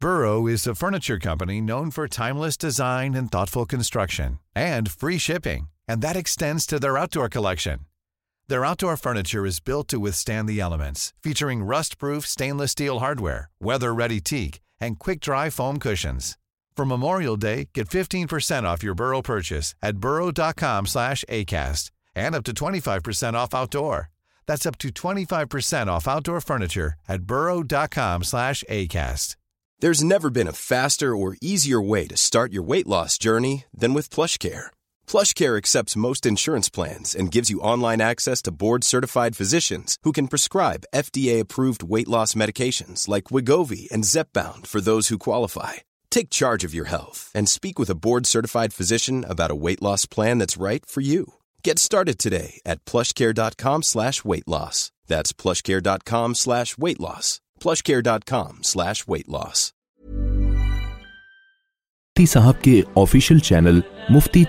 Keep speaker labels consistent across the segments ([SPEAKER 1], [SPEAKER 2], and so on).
[SPEAKER 1] Burrow is a furniture company not for timeless design construction collection the right your furniture featuring rust proof stainless steel hardware weather very teak and key foam cushions from memorial day get fifteen to five off outset off out furniture
[SPEAKER 2] There's never been a faster or easier way to start your weight loss journey than with PlushCare. PlushCare accepts most insurance plans and gives you online access to board-certified physicians who can prescribe FDA-approved weight loss medications like Wegovy and Zepbound for those who qualify. Take charge of your health and speak with a board-certified physician about a weight loss plan that's right for you. Get started today at PlushCare.com/weight-loss. That's PlushCare.com/weight-loss. plushcare.com
[SPEAKER 3] مفتی صاحب کے channel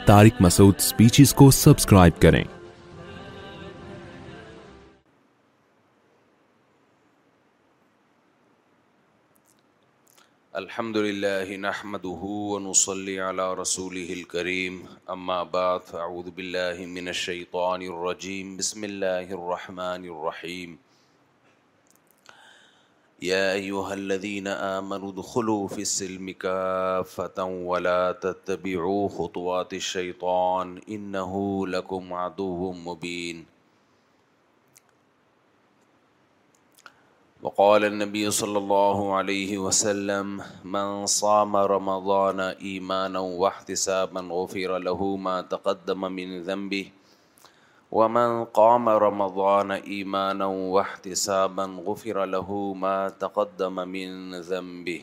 [SPEAKER 3] Tariq Masood speeches کو subscribe کریں
[SPEAKER 4] الحمد نحمده ونصلي على رسوله الكريم اما بعد اعوذ من بسم اللہ الرحمن الرحمٰن يا أيها الذين آمنوا ادخلوا في السلم كافة ولا تتبعوا خطوات الشيطان إنه لكم عدو مبين وقال النبي صلى الله عليه وسلم من صام رمضان إيمانا واحتسابا غفر له ما تقدم من ذنبه ومن قام رمضان ایمانا واحتسابا غفر له ما تقدم من ذنبه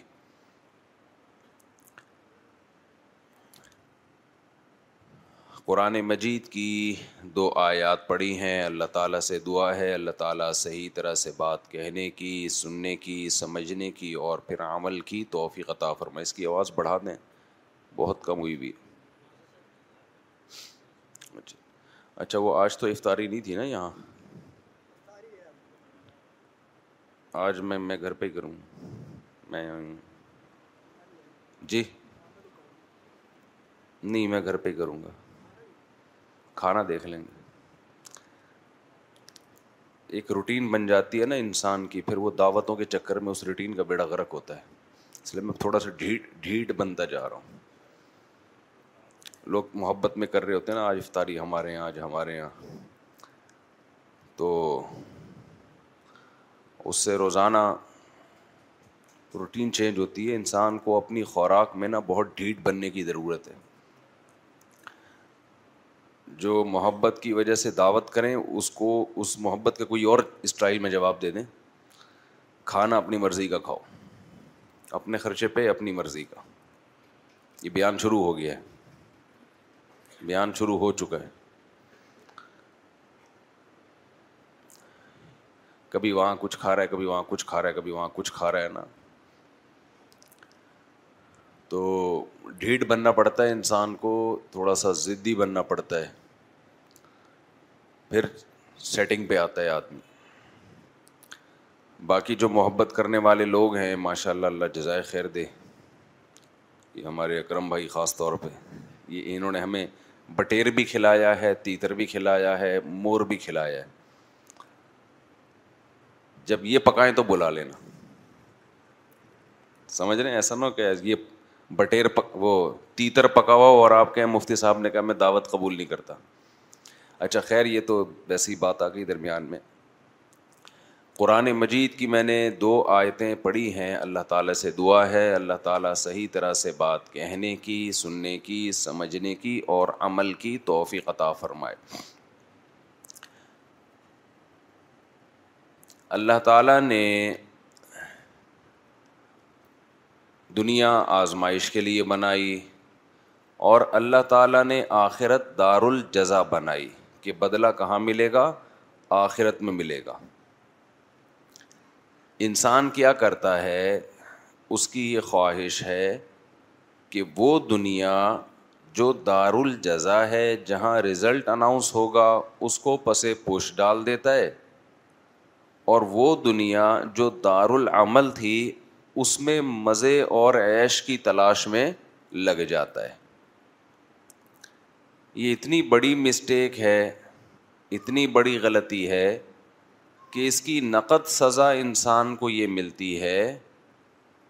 [SPEAKER 4] قرآن مجید کی دو آیات پڑھی ہیں اللہ تعالیٰ سے دعا ہے اللہ تعالیٰ صحیح طرح سے بات کہنے کی سننے کی سمجھنے کی اور پھر عمل کی توفیق عطا فرمائے اس کی آواز بڑھا دیں بہت کم ہوئی بھی اچھا وہ آج تو افطاری نہیں تھی نا یہاں آج میں میں گھر پہ ہی کروں میں جی نہیں میں گھر پہ ہی کروں گا کھانا دیکھ لیں گے ایک روٹین بن جاتی ہے نا انسان کی پھر وہ دعوتوں کے چکر میں اس روٹین کا بیڑا غرق ہوتا ہے اس لیے میں تھوڑا سا ڈھیٹ ڈھیٹ بنتا جا رہا ہوں لوگ محبت میں کر رہے ہوتے ہیں نا آج افطاری ہمارے یہاں آج ہمارے یہاں تو اس سے روزانہ روٹین چینج ہوتی ہے انسان کو اپنی خوراک میں نا بہت ڈھیٹ بننے کی ضرورت ہے جو محبت کی وجہ سے دعوت کریں اس کو اس محبت کا کوئی اور اسٹائل میں جواب دے دیں کھانا اپنی مرضی کا کھاؤ اپنے خرچے پہ اپنی مرضی کا یہ بیان شروع ہو گیا ہے بیان شروع ہو چکا ہے کبھی وہاں کچھ کھا رہا ہے کبھی وہاں کچھ کھا رہا ہے کبھی وہاں کچھ کھا رہا ہے نا تو ڈھیٹ بننا پڑتا ہے انسان کو تھوڑا سا ضدی بننا پڑتا ہے پھر سیٹنگ پہ آتا ہے آدمی باقی جو محبت کرنے والے لوگ ہیں ماشاء اللہ اللہ جزائے خیر دے یہ ہمارے اکرم بھائی خاص طور پہ یہ انہوں نے ہمیں بٹیر بھی کھلایا ہے تیتر بھی کھلایا ہے مور بھی کھلایا ہے جب یہ پکائیں تو بلا لینا سمجھ رہے ہیں ایسا نہ کہ یہ بٹیر وہ تیتر ہوا اور آپ کے مفتی صاحب نے کہا میں دعوت قبول نہیں کرتا اچھا خیر یہ تو ویسی بات آ گئی درمیان میں قرآن مجید کی میں نے دو آیتیں پڑھی ہیں اللہ تعالیٰ سے دعا ہے اللہ تعالیٰ صحیح طرح سے بات کہنے کی سننے کی سمجھنے کی اور عمل کی توفیق عطا فرمائے اللہ تعالیٰ نے دنیا آزمائش کے لیے بنائی اور اللہ تعالیٰ نے آخرت دار الجزا بنائی کہ بدلہ کہاں ملے گا آخرت میں ملے گا انسان کیا کرتا ہے اس کی یہ خواہش ہے کہ وہ دنیا جو دار الجزا ہے جہاں رزلٹ اناؤنس ہوگا اس کو پسے پوش ڈال دیتا ہے اور وہ دنیا جو دار العمل تھی اس میں مزے اور عیش کی تلاش میں لگ جاتا ہے یہ اتنی بڑی مسٹیک ہے اتنی بڑی غلطی ہے کہ اس کی نقد سزا انسان کو یہ ملتی ہے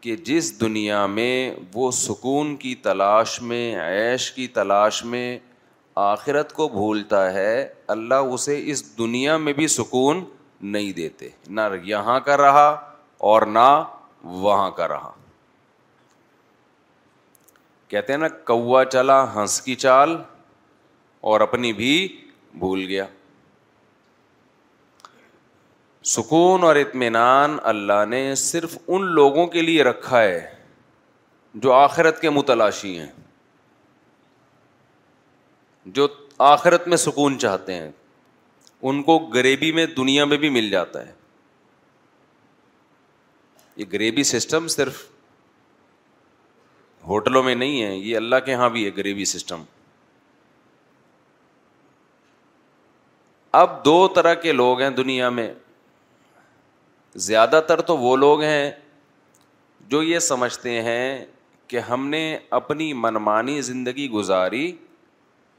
[SPEAKER 4] کہ جس دنیا میں وہ سکون کی تلاش میں عیش کی تلاش میں آخرت کو بھولتا ہے اللہ اسے اس دنیا میں بھی سکون نہیں دیتے نہ یہاں کا رہا اور نہ وہاں کا رہا کہتے ہیں نا کوا چلا ہنس کی چال اور اپنی بھی بھول گیا سکون اور اطمینان اللہ نے صرف ان لوگوں کے لیے رکھا ہے جو آخرت کے متلاشی ہیں جو آخرت میں سکون چاہتے ہیں ان کو غریبی میں دنیا میں بھی مل جاتا ہے یہ غریبی سسٹم صرف ہوٹلوں میں نہیں ہے یہ اللہ کے یہاں بھی ہے غریبی سسٹم اب دو طرح کے لوگ ہیں دنیا میں زیادہ تر تو وہ لوگ ہیں جو یہ سمجھتے ہیں کہ ہم نے اپنی منمانی زندگی گزاری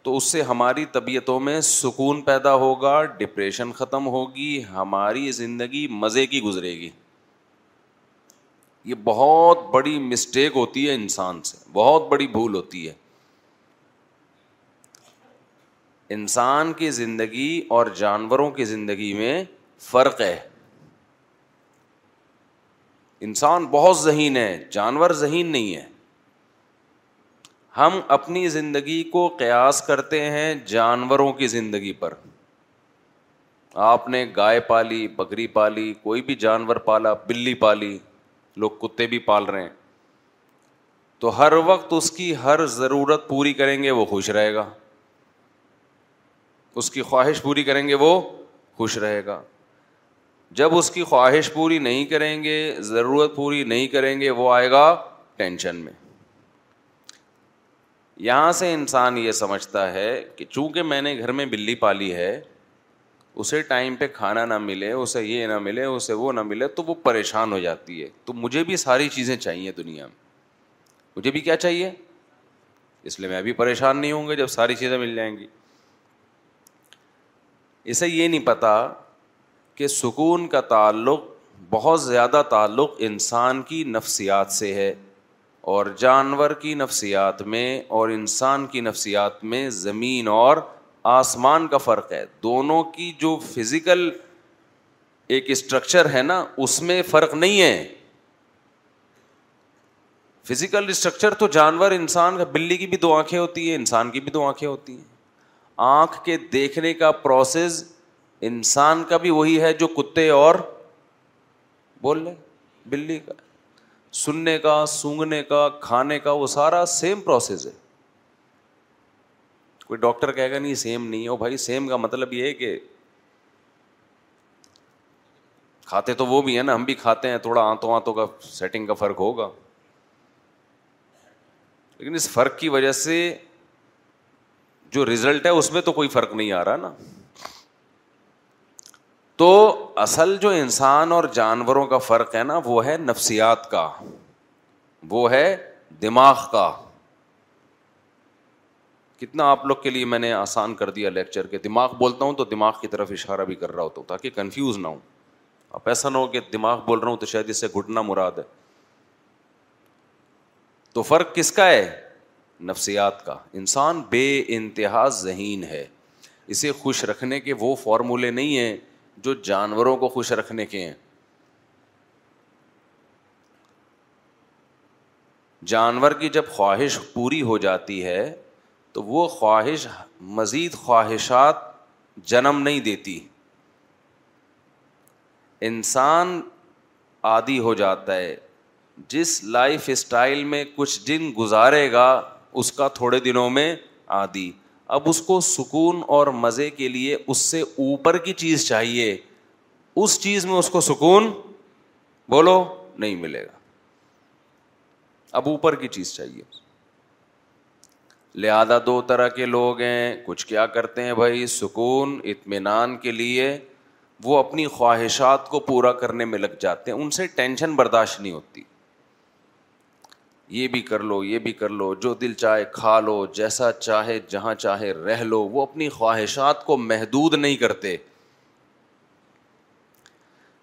[SPEAKER 4] تو اس سے ہماری طبیعتوں میں سکون پیدا ہوگا ڈپریشن ختم ہوگی ہماری زندگی مزے کی گزرے گی یہ بہت بڑی مسٹیک ہوتی ہے انسان سے بہت بڑی بھول ہوتی ہے انسان کی زندگی اور جانوروں کی زندگی میں فرق ہے انسان بہت ذہین ہے جانور ذہین نہیں ہے ہم اپنی زندگی کو قیاس کرتے ہیں جانوروں کی زندگی پر آپ نے گائے پالی بکری پالی کوئی بھی جانور پالا بلی پالی لوگ کتے بھی پال رہے ہیں تو ہر وقت اس کی ہر ضرورت پوری کریں گے وہ خوش رہے گا اس کی خواہش پوری کریں گے وہ خوش رہے گا جب اس کی خواہش پوری نہیں کریں گے ضرورت پوری نہیں کریں گے وہ آئے گا ٹینشن میں یہاں سے انسان یہ سمجھتا ہے کہ چونکہ میں نے گھر میں بلی پالی ہے اسے ٹائم پہ کھانا نہ ملے اسے یہ نہ ملے اسے وہ نہ ملے تو وہ پریشان ہو جاتی ہے تو مجھے بھی ساری چیزیں چاہیے دنیا میں مجھے بھی کیا چاہیے اس لیے میں ابھی پریشان نہیں ہوں گے جب ساری چیزیں مل جائیں گی اسے یہ نہیں پتا کہ سکون کا تعلق بہت زیادہ تعلق انسان کی نفسیات سے ہے اور جانور کی نفسیات میں اور انسان کی نفسیات میں زمین اور آسمان کا فرق ہے دونوں کی جو فزیکل ایک اسٹرکچر ہے نا اس میں فرق نہیں ہے فزیکل اسٹرکچر تو جانور انسان کا بلی کی بھی دو آنکھیں ہوتی ہیں انسان کی بھی دو آنکھیں ہوتی ہیں آنکھ کے دیکھنے کا پروسیز انسان کا بھی وہی ہے جو کتے اور بول لیں بلی کا سننے کا سونگنے کا کھانے کا وہ سارا سیم پروسیس ہے کوئی ڈاکٹر کہے گا نہیں سیم نہیں ہو بھائی سیم کا مطلب یہ ہے کہ کھاتے تو وہ بھی ہیں نا ہم بھی کھاتے ہیں تھوڑا آنتوں آنتوں کا سیٹنگ کا فرق ہوگا لیکن اس فرق کی وجہ سے جو ریزلٹ ہے اس میں تو کوئی فرق نہیں آ رہا نا تو اصل جو انسان اور جانوروں کا فرق ہے نا وہ ہے نفسیات کا وہ ہے دماغ کا کتنا آپ لوگ کے لیے میں نے آسان کر دیا لیکچر کے دماغ بولتا ہوں تو دماغ کی طرف اشارہ بھی کر رہا ہوتا ہوں تاکہ کنفیوز نہ ہوں آپ ایسا نہ ہو کہ دماغ بول رہا ہوں تو شاید اس سے گھٹنا مراد ہے تو فرق کس کا ہے نفسیات کا انسان بے انتہا ذہین ہے اسے خوش رکھنے کے وہ فارمولے نہیں ہیں جو جانوروں کو خوش رکھنے کے ہیں جانور کی جب خواہش پوری ہو جاتی ہے تو وہ خواہش مزید خواہشات جنم نہیں دیتی انسان عادی ہو جاتا ہے جس لائف اسٹائل میں کچھ دن گزارے گا اس کا تھوڑے دنوں میں عادی اب اس کو سکون اور مزے کے لیے اس سے اوپر کی چیز چاہیے اس چیز میں اس کو سکون بولو نہیں ملے گا اب اوپر کی چیز چاہیے لہذا دو طرح کے لوگ ہیں کچھ کیا کرتے ہیں بھائی سکون اطمینان کے لیے وہ اپنی خواہشات کو پورا کرنے میں لگ جاتے ہیں ان سے ٹینشن برداشت نہیں ہوتی یہ بھی کر لو یہ بھی کر لو جو دل چاہے کھا لو جیسا چاہے جہاں چاہے رہ لو وہ اپنی خواہشات کو محدود نہیں کرتے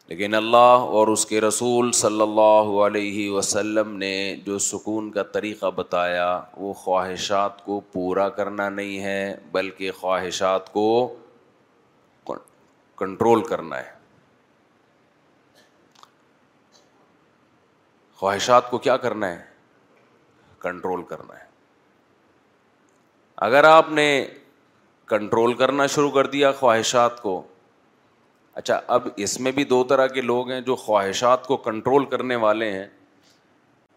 [SPEAKER 4] لیکن اللہ اور اس کے رسول صلی اللہ علیہ وسلم نے جو سکون کا طریقہ بتایا وہ خواہشات کو پورا کرنا نہیں ہے بلکہ خواہشات کو کنٹرول کرنا ہے خواہشات کو کیا کرنا ہے کنٹرول کرنا ہے اگر آپ نے کنٹرول کرنا شروع کر دیا خواہشات کو اچھا اب اس میں بھی دو طرح کے لوگ ہیں جو خواہشات کو کنٹرول کرنے والے ہیں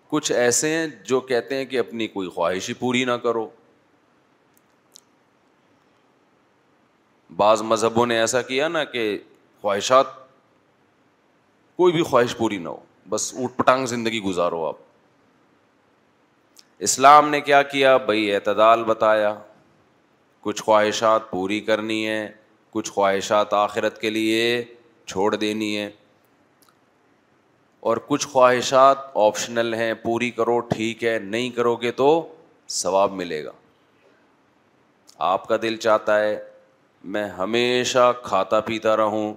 [SPEAKER 4] کچھ ایسے ہیں جو کہتے ہیں کہ اپنی کوئی خواہش ہی پوری نہ کرو بعض مذہبوں نے ایسا کیا نا کہ خواہشات کوئی بھی خواہش پوری نہ ہو بس اوٹ پٹانگ زندگی گزارو آپ اسلام نے کیا کیا بھائی اعتدال بتایا کچھ خواہشات پوری کرنی ہے کچھ خواہشات آخرت کے لیے چھوڑ دینی ہے اور کچھ خواہشات آپشنل ہیں پوری کرو ٹھیک ہے نہیں کرو گے تو ثواب ملے گا آپ کا دل چاہتا ہے میں ہمیشہ کھاتا پیتا رہوں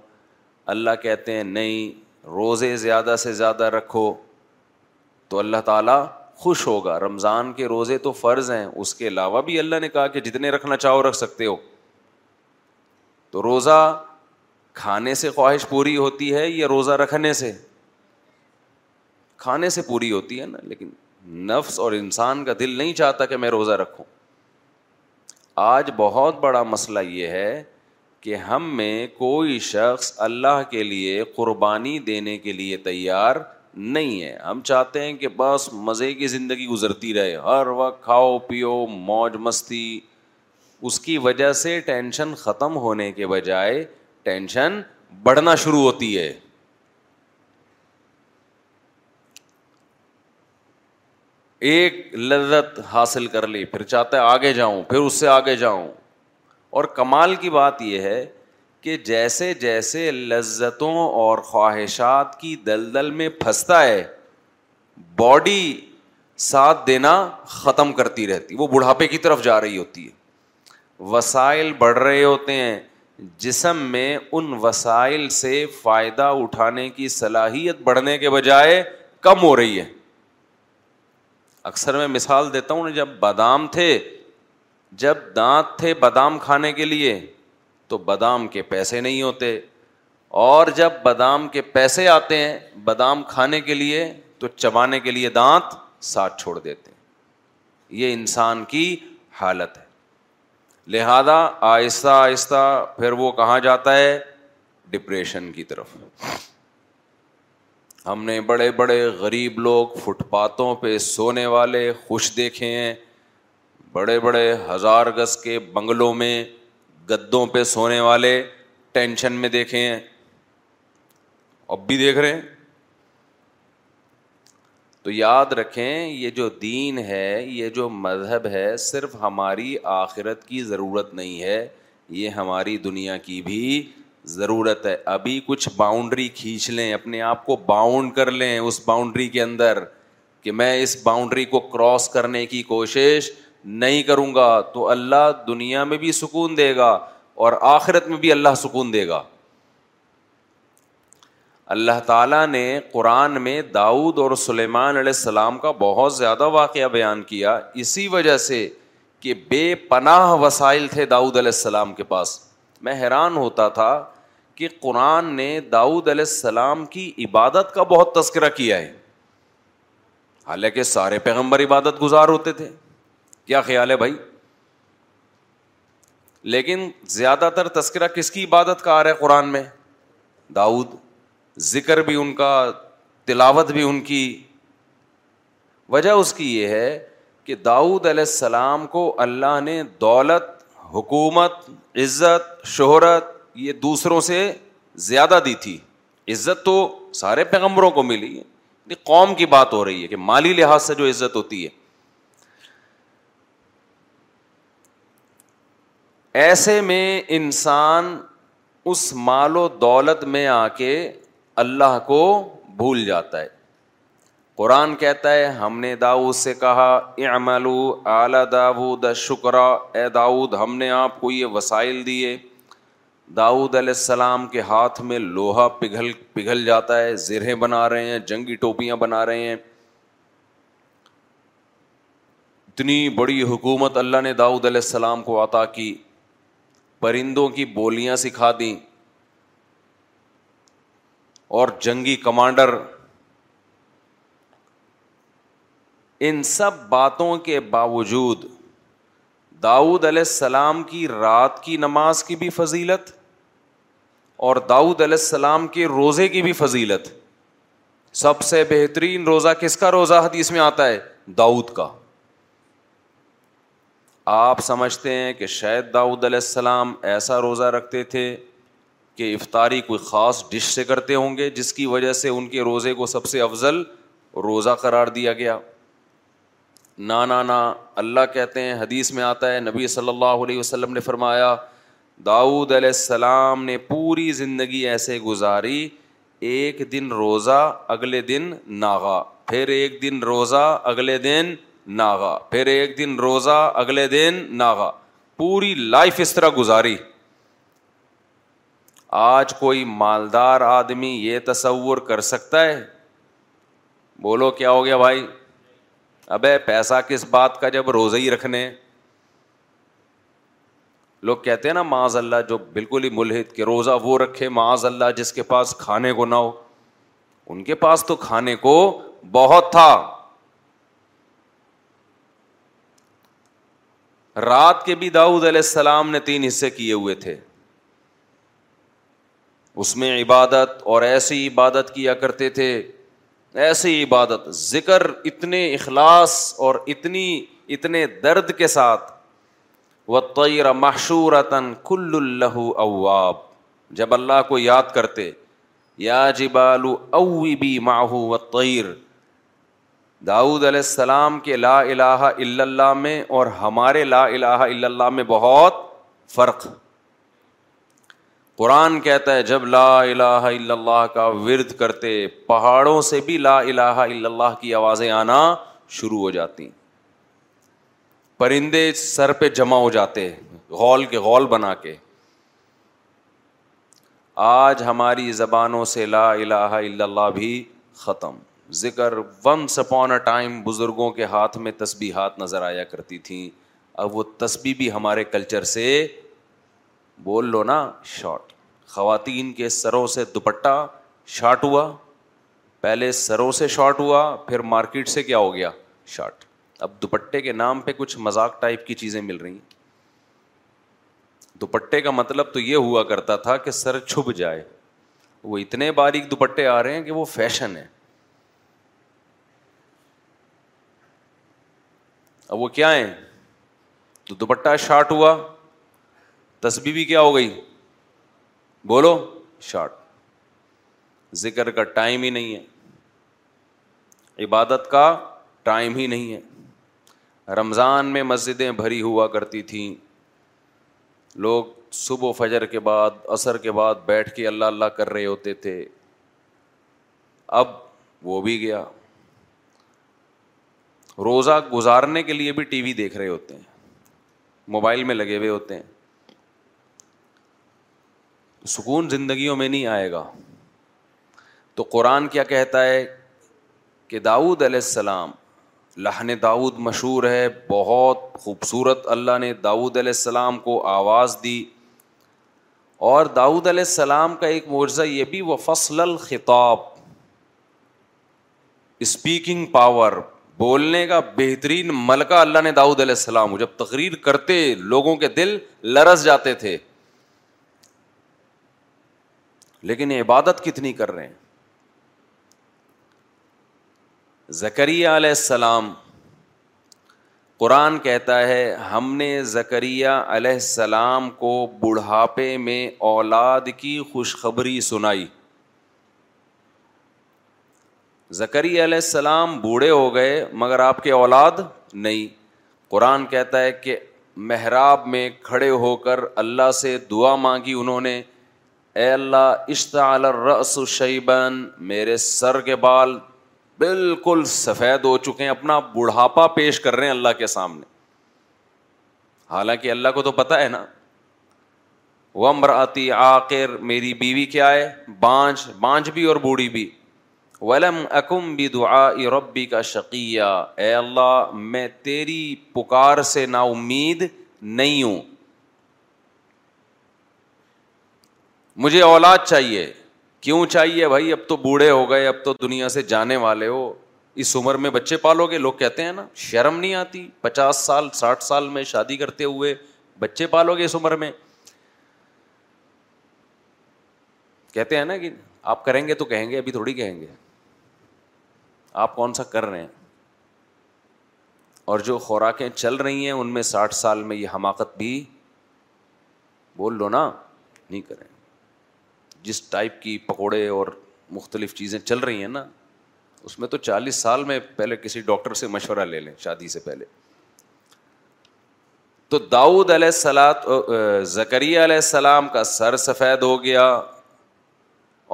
[SPEAKER 4] اللہ کہتے ہیں نہیں روزے زیادہ سے زیادہ رکھو تو اللہ تعالیٰ خوش ہوگا رمضان کے روزے تو فرض ہیں اس کے علاوہ بھی اللہ نے کہا کہ جتنے رکھنا چاہو رکھ سکتے ہو تو روزہ کھانے سے خواہش پوری ہوتی ہے یا روزہ رکھنے سے کھانے سے پوری ہوتی ہے نا لیکن نفس اور انسان کا دل نہیں چاہتا کہ میں روزہ رکھوں آج بہت بڑا مسئلہ یہ ہے کہ ہم میں کوئی شخص اللہ کے لیے قربانی دینے کے لیے تیار نہیں ہے ہم چاہتے ہیں کہ بس مزے کی زندگی گزرتی رہے ہر وقت کھاؤ پیو موج مستی اس کی وجہ سے ٹینشن ختم ہونے کے بجائے ٹینشن بڑھنا شروع ہوتی ہے ایک لذت حاصل کر لی پھر چاہتا ہے آگے جاؤں پھر اس سے آگے جاؤں اور کمال کی بات یہ ہے کہ جیسے جیسے لذتوں اور خواہشات کی دلدل میں پھنستا ہے باڈی ساتھ دینا ختم کرتی رہتی وہ بڑھاپے کی طرف جا رہی ہوتی ہے وسائل بڑھ رہے ہوتے ہیں جسم میں ان وسائل سے فائدہ اٹھانے کی صلاحیت بڑھنے کے بجائے کم ہو رہی ہے اکثر میں مثال دیتا ہوں جب بادام تھے جب دانت تھے بادام کھانے کے لیے تو بادام کے پیسے نہیں ہوتے اور جب بادام کے پیسے آتے ہیں بادام کھانے کے لیے تو چبانے کے لیے دانت ساتھ چھوڑ دیتے ہیں یہ انسان کی حالت ہے لہذا آہستہ آہستہ پھر وہ کہاں جاتا ہے ڈپریشن کی طرف ہم نے بڑے بڑے غریب لوگ فٹ پاتھوں پہ سونے والے خوش دیکھے ہیں بڑے بڑے ہزار گز کے بنگلوں میں گدوں پہ سونے والے ٹینشن میں دیکھے ہیں اب بھی دیکھ رہے ہیں تو یاد رکھیں یہ جو دین ہے یہ جو مذہب ہے صرف ہماری آخرت کی ضرورت نہیں ہے یہ ہماری دنیا کی بھی ضرورت ہے ابھی کچھ باؤنڈری کھینچ لیں اپنے آپ کو باؤنڈ کر لیں اس باؤنڈری کے اندر کہ میں اس باؤنڈری کو کراس کرنے کی کوشش نہیں کروں گا تو اللہ دنیا میں بھی سکون دے گا اور آخرت میں بھی اللہ سکون دے گا اللہ تعالیٰ نے قرآن میں داؤد اور سلیمان علیہ السلام کا بہت زیادہ واقعہ بیان کیا اسی وجہ سے کہ بے پناہ وسائل تھے داؤد علیہ السلام کے پاس میں حیران ہوتا تھا کہ قرآن نے داؤد علیہ السلام کی عبادت کا بہت تذکرہ کیا ہے حالانکہ سارے پیغمبر عبادت گزار ہوتے تھے کیا خیال ہے بھائی لیکن زیادہ تر تذکرہ کس کی عبادت کا آ رہا ہے قرآن میں داؤد ذکر بھی ان کا تلاوت بھی ان کی وجہ اس کی یہ ہے کہ داؤد علیہ السلام کو اللہ نے دولت حکومت عزت شہرت یہ دوسروں سے زیادہ دی تھی عزت تو سارے پیغمبروں کو ملی قوم کی بات ہو رہی ہے کہ مالی لحاظ سے جو عزت ہوتی ہے ایسے میں انسان اس مال و دولت میں آ کے اللہ کو بھول جاتا ہے قرآن کہتا ہے ہم نے داؤد سے کہا املو اعلی داود شکرا اے داؤد ہم نے آپ کو یہ وسائل دیے داؤد علیہ السلام کے ہاتھ میں لوہا پگھل پگھل جاتا ہے زرہیں بنا رہے ہیں جنگی ٹوپیاں بنا رہے ہیں اتنی بڑی حکومت اللہ نے داؤد علیہ السلام کو عطا کی پرندوں کی بولیاں سکھا دی اور جنگی کمانڈر ان سب باتوں کے باوجود داؤد علیہ السلام کی رات کی نماز کی بھی فضیلت اور داؤد علیہ السلام کے روزے کی بھی فضیلت سب سے بہترین روزہ کس کا روزہ حدیث میں آتا ہے داؤد کا آپ سمجھتے ہیں کہ شاید داود علیہ السلام ایسا روزہ رکھتے تھے کہ افطاری کوئی خاص ڈش سے کرتے ہوں گے جس کی وجہ سے ان کے روزے کو سب سے افضل روزہ قرار دیا گیا نا نا اللہ کہتے ہیں حدیث میں آتا ہے نبی صلی اللہ علیہ وسلم نے فرمایا داؤد علیہ السلام نے پوری زندگی ایسے گزاری ایک دن روزہ اگلے دن ناغا پھر ایک دن روزہ اگلے دن ناغا پھر ایک دن روزہ اگلے دن ناغا پوری لائف اس طرح گزاری آج کوئی مالدار آدمی یہ تصور کر سکتا ہے بولو کیا ہو گیا بھائی ابے پیسہ کس بات کا جب روزہ ہی رکھنے لوگ کہتے ہیں نا معاذ اللہ جو بالکل ہی ملحد کے روزہ وہ رکھے معاذ اللہ جس کے پاس کھانے کو نہ ہو ان کے پاس تو کھانے کو بہت تھا رات کے بھی داؤد علیہ السلام نے تین حصے کیے ہوئے تھے اس میں عبادت اور ایسی عبادت کیا کرتے تھے ایسی عبادت ذکر اتنے اخلاص اور اتنی اتنے درد کے ساتھ و تیر مشہور تن کل اللہ اواب جب اللہ کو یاد کرتے یا جب بالو اوی بی ماہو و تیر داؤد علیہ السلام کے لا الہ الا اللہ میں اور ہمارے لا الہ الا اللہ میں بہت فرق قرآن کہتا ہے جب لا الہ الا اللہ کا ورد کرتے پہاڑوں سے بھی لا الہ الا اللہ کی آوازیں آنا شروع ہو جاتی پرندے سر پہ جمع ہو جاتے غول کے غول بنا کے آج ہماری زبانوں سے لا الہ الا اللہ بھی ختم ذکر ونس اپون اے ٹائم بزرگوں کے ہاتھ میں تسبیحات ہاتھ نظر آیا کرتی تھیں اب وہ تسبی بھی ہمارے کلچر سے بول لو نا شارٹ خواتین کے سروں سے دوپٹہ شارٹ ہوا پہلے سروں سے شارٹ ہوا پھر مارکیٹ سے کیا ہو گیا شارٹ اب دوپٹے کے نام پہ کچھ مذاق ٹائپ کی چیزیں مل رہی ہیں دوپٹے کا مطلب تو یہ ہوا کرتا تھا کہ سر چھپ جائے وہ اتنے باریک دوپٹے آ رہے ہیں کہ وہ فیشن ہے اب وہ کیا ہے تو دوپٹہ شارٹ ہوا بھی کیا ہو گئی بولو شارٹ ذکر کا ٹائم ہی نہیں ہے عبادت کا ٹائم ہی نہیں ہے رمضان میں مسجدیں بھری ہوا کرتی تھیں لوگ صبح و فجر کے بعد عصر کے بعد بیٹھ کے اللہ اللہ کر رہے ہوتے تھے اب وہ بھی گیا روزہ گزارنے کے لیے بھی ٹی وی دیکھ رہے ہوتے ہیں موبائل میں لگے ہوئے ہوتے ہیں سکون زندگیوں میں نہیں آئے گا تو قرآن کیا کہتا ہے کہ داؤد علیہ السلام لہن داؤد مشہور ہے بہت خوبصورت اللہ نے داؤد علیہ السلام کو آواز دی اور داؤد علیہ السلام کا ایک معجزہ یہ بھی وہ فصل الخطاب اسپیکنگ پاور بولنے کا بہترین ملکہ اللہ نے داؤد علیہ السلام جب تقریر کرتے لوگوں کے دل لرس جاتے تھے لیکن عبادت کتنی کر رہے ہیں زکریہ علیہ السلام قرآن کہتا ہے ہم نے زکریہ علیہ السلام کو بڑھاپے میں اولاد کی خوشخبری سنائی زکری علیہ السلام بوڑھے ہو گئے مگر آپ کے اولاد نہیں قرآن کہتا ہے کہ محراب میں کھڑے ہو کر اللہ سے دعا مانگی انہوں نے اے اللہ اشتعال الرأس شیبن میرے سر کے بال بالکل سفید ہو چکے ہیں اپنا بڑھاپا پیش کر رہے ہیں اللہ کے سامنے حالانکہ اللہ کو تو پتہ ہے نا وہ مر آتی آخر میری بیوی کیا ہے بانج بانج بھی اور بوڑھی بھی ولم اکم بھی دعا ربی کا شکیہ اے اللہ میں تیری پکار سے نا امید نہیں ہوں مجھے اولاد چاہیے کیوں چاہیے بھائی اب تو بوڑھے ہو گئے اب تو دنیا سے جانے والے ہو اس عمر میں بچے پالو گے لوگ کہتے ہیں نا شرم نہیں آتی پچاس سال ساٹھ سال میں شادی کرتے ہوئے بچے پالو گے اس عمر میں کہتے ہیں نا کہ آپ کریں گے تو کہیں گے ابھی تھوڑی کہیں گے آپ کون سا کر رہے ہیں اور جو خوراکیں چل رہی ہیں ان میں ساٹھ سال میں یہ حماقت بھی بول لو نا نہیں کریں جس ٹائپ کی پکوڑے اور مختلف چیزیں چل رہی ہیں نا اس میں تو چالیس سال میں پہلے کسی ڈاکٹر سے مشورہ لے لیں شادی سے پہلے تو داؤد علیہ سلاد زکریہ علیہ السلام کا سر سفید ہو گیا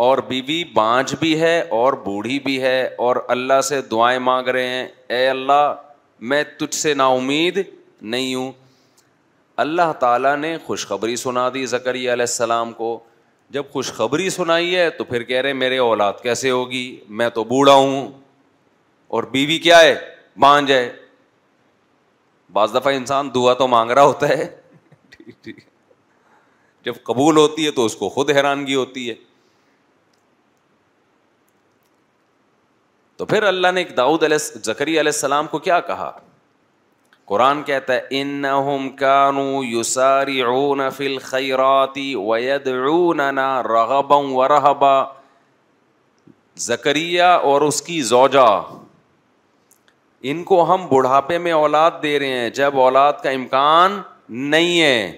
[SPEAKER 4] اور بیوی بانج بھی ہے اور بوڑھی بھی ہے اور اللہ سے دعائیں مانگ رہے ہیں اے اللہ میں تجھ سے نا امید نہیں ہوں اللہ تعالیٰ نے خوشخبری سنا دی زکری علیہ السلام کو جب خوشخبری سنائی ہے تو پھر کہہ رہے میرے اولاد کیسے ہوگی میں تو بوڑھا ہوں اور بیوی کیا ہے بانج ہے بعض دفعہ انسان دعا تو مانگ رہا ہوتا ہے جب قبول ہوتی ہے تو اس کو خود حیرانگی ہوتی ہے تو پھر اللہ نے ایک زکری علیہ السلام کو کیا کہا قرآن کہتا ہے کانو زکریہ اور اس کی زوجا ان کو ہم بڑھاپے میں اولاد دے رہے ہیں جب اولاد کا امکان نہیں ہے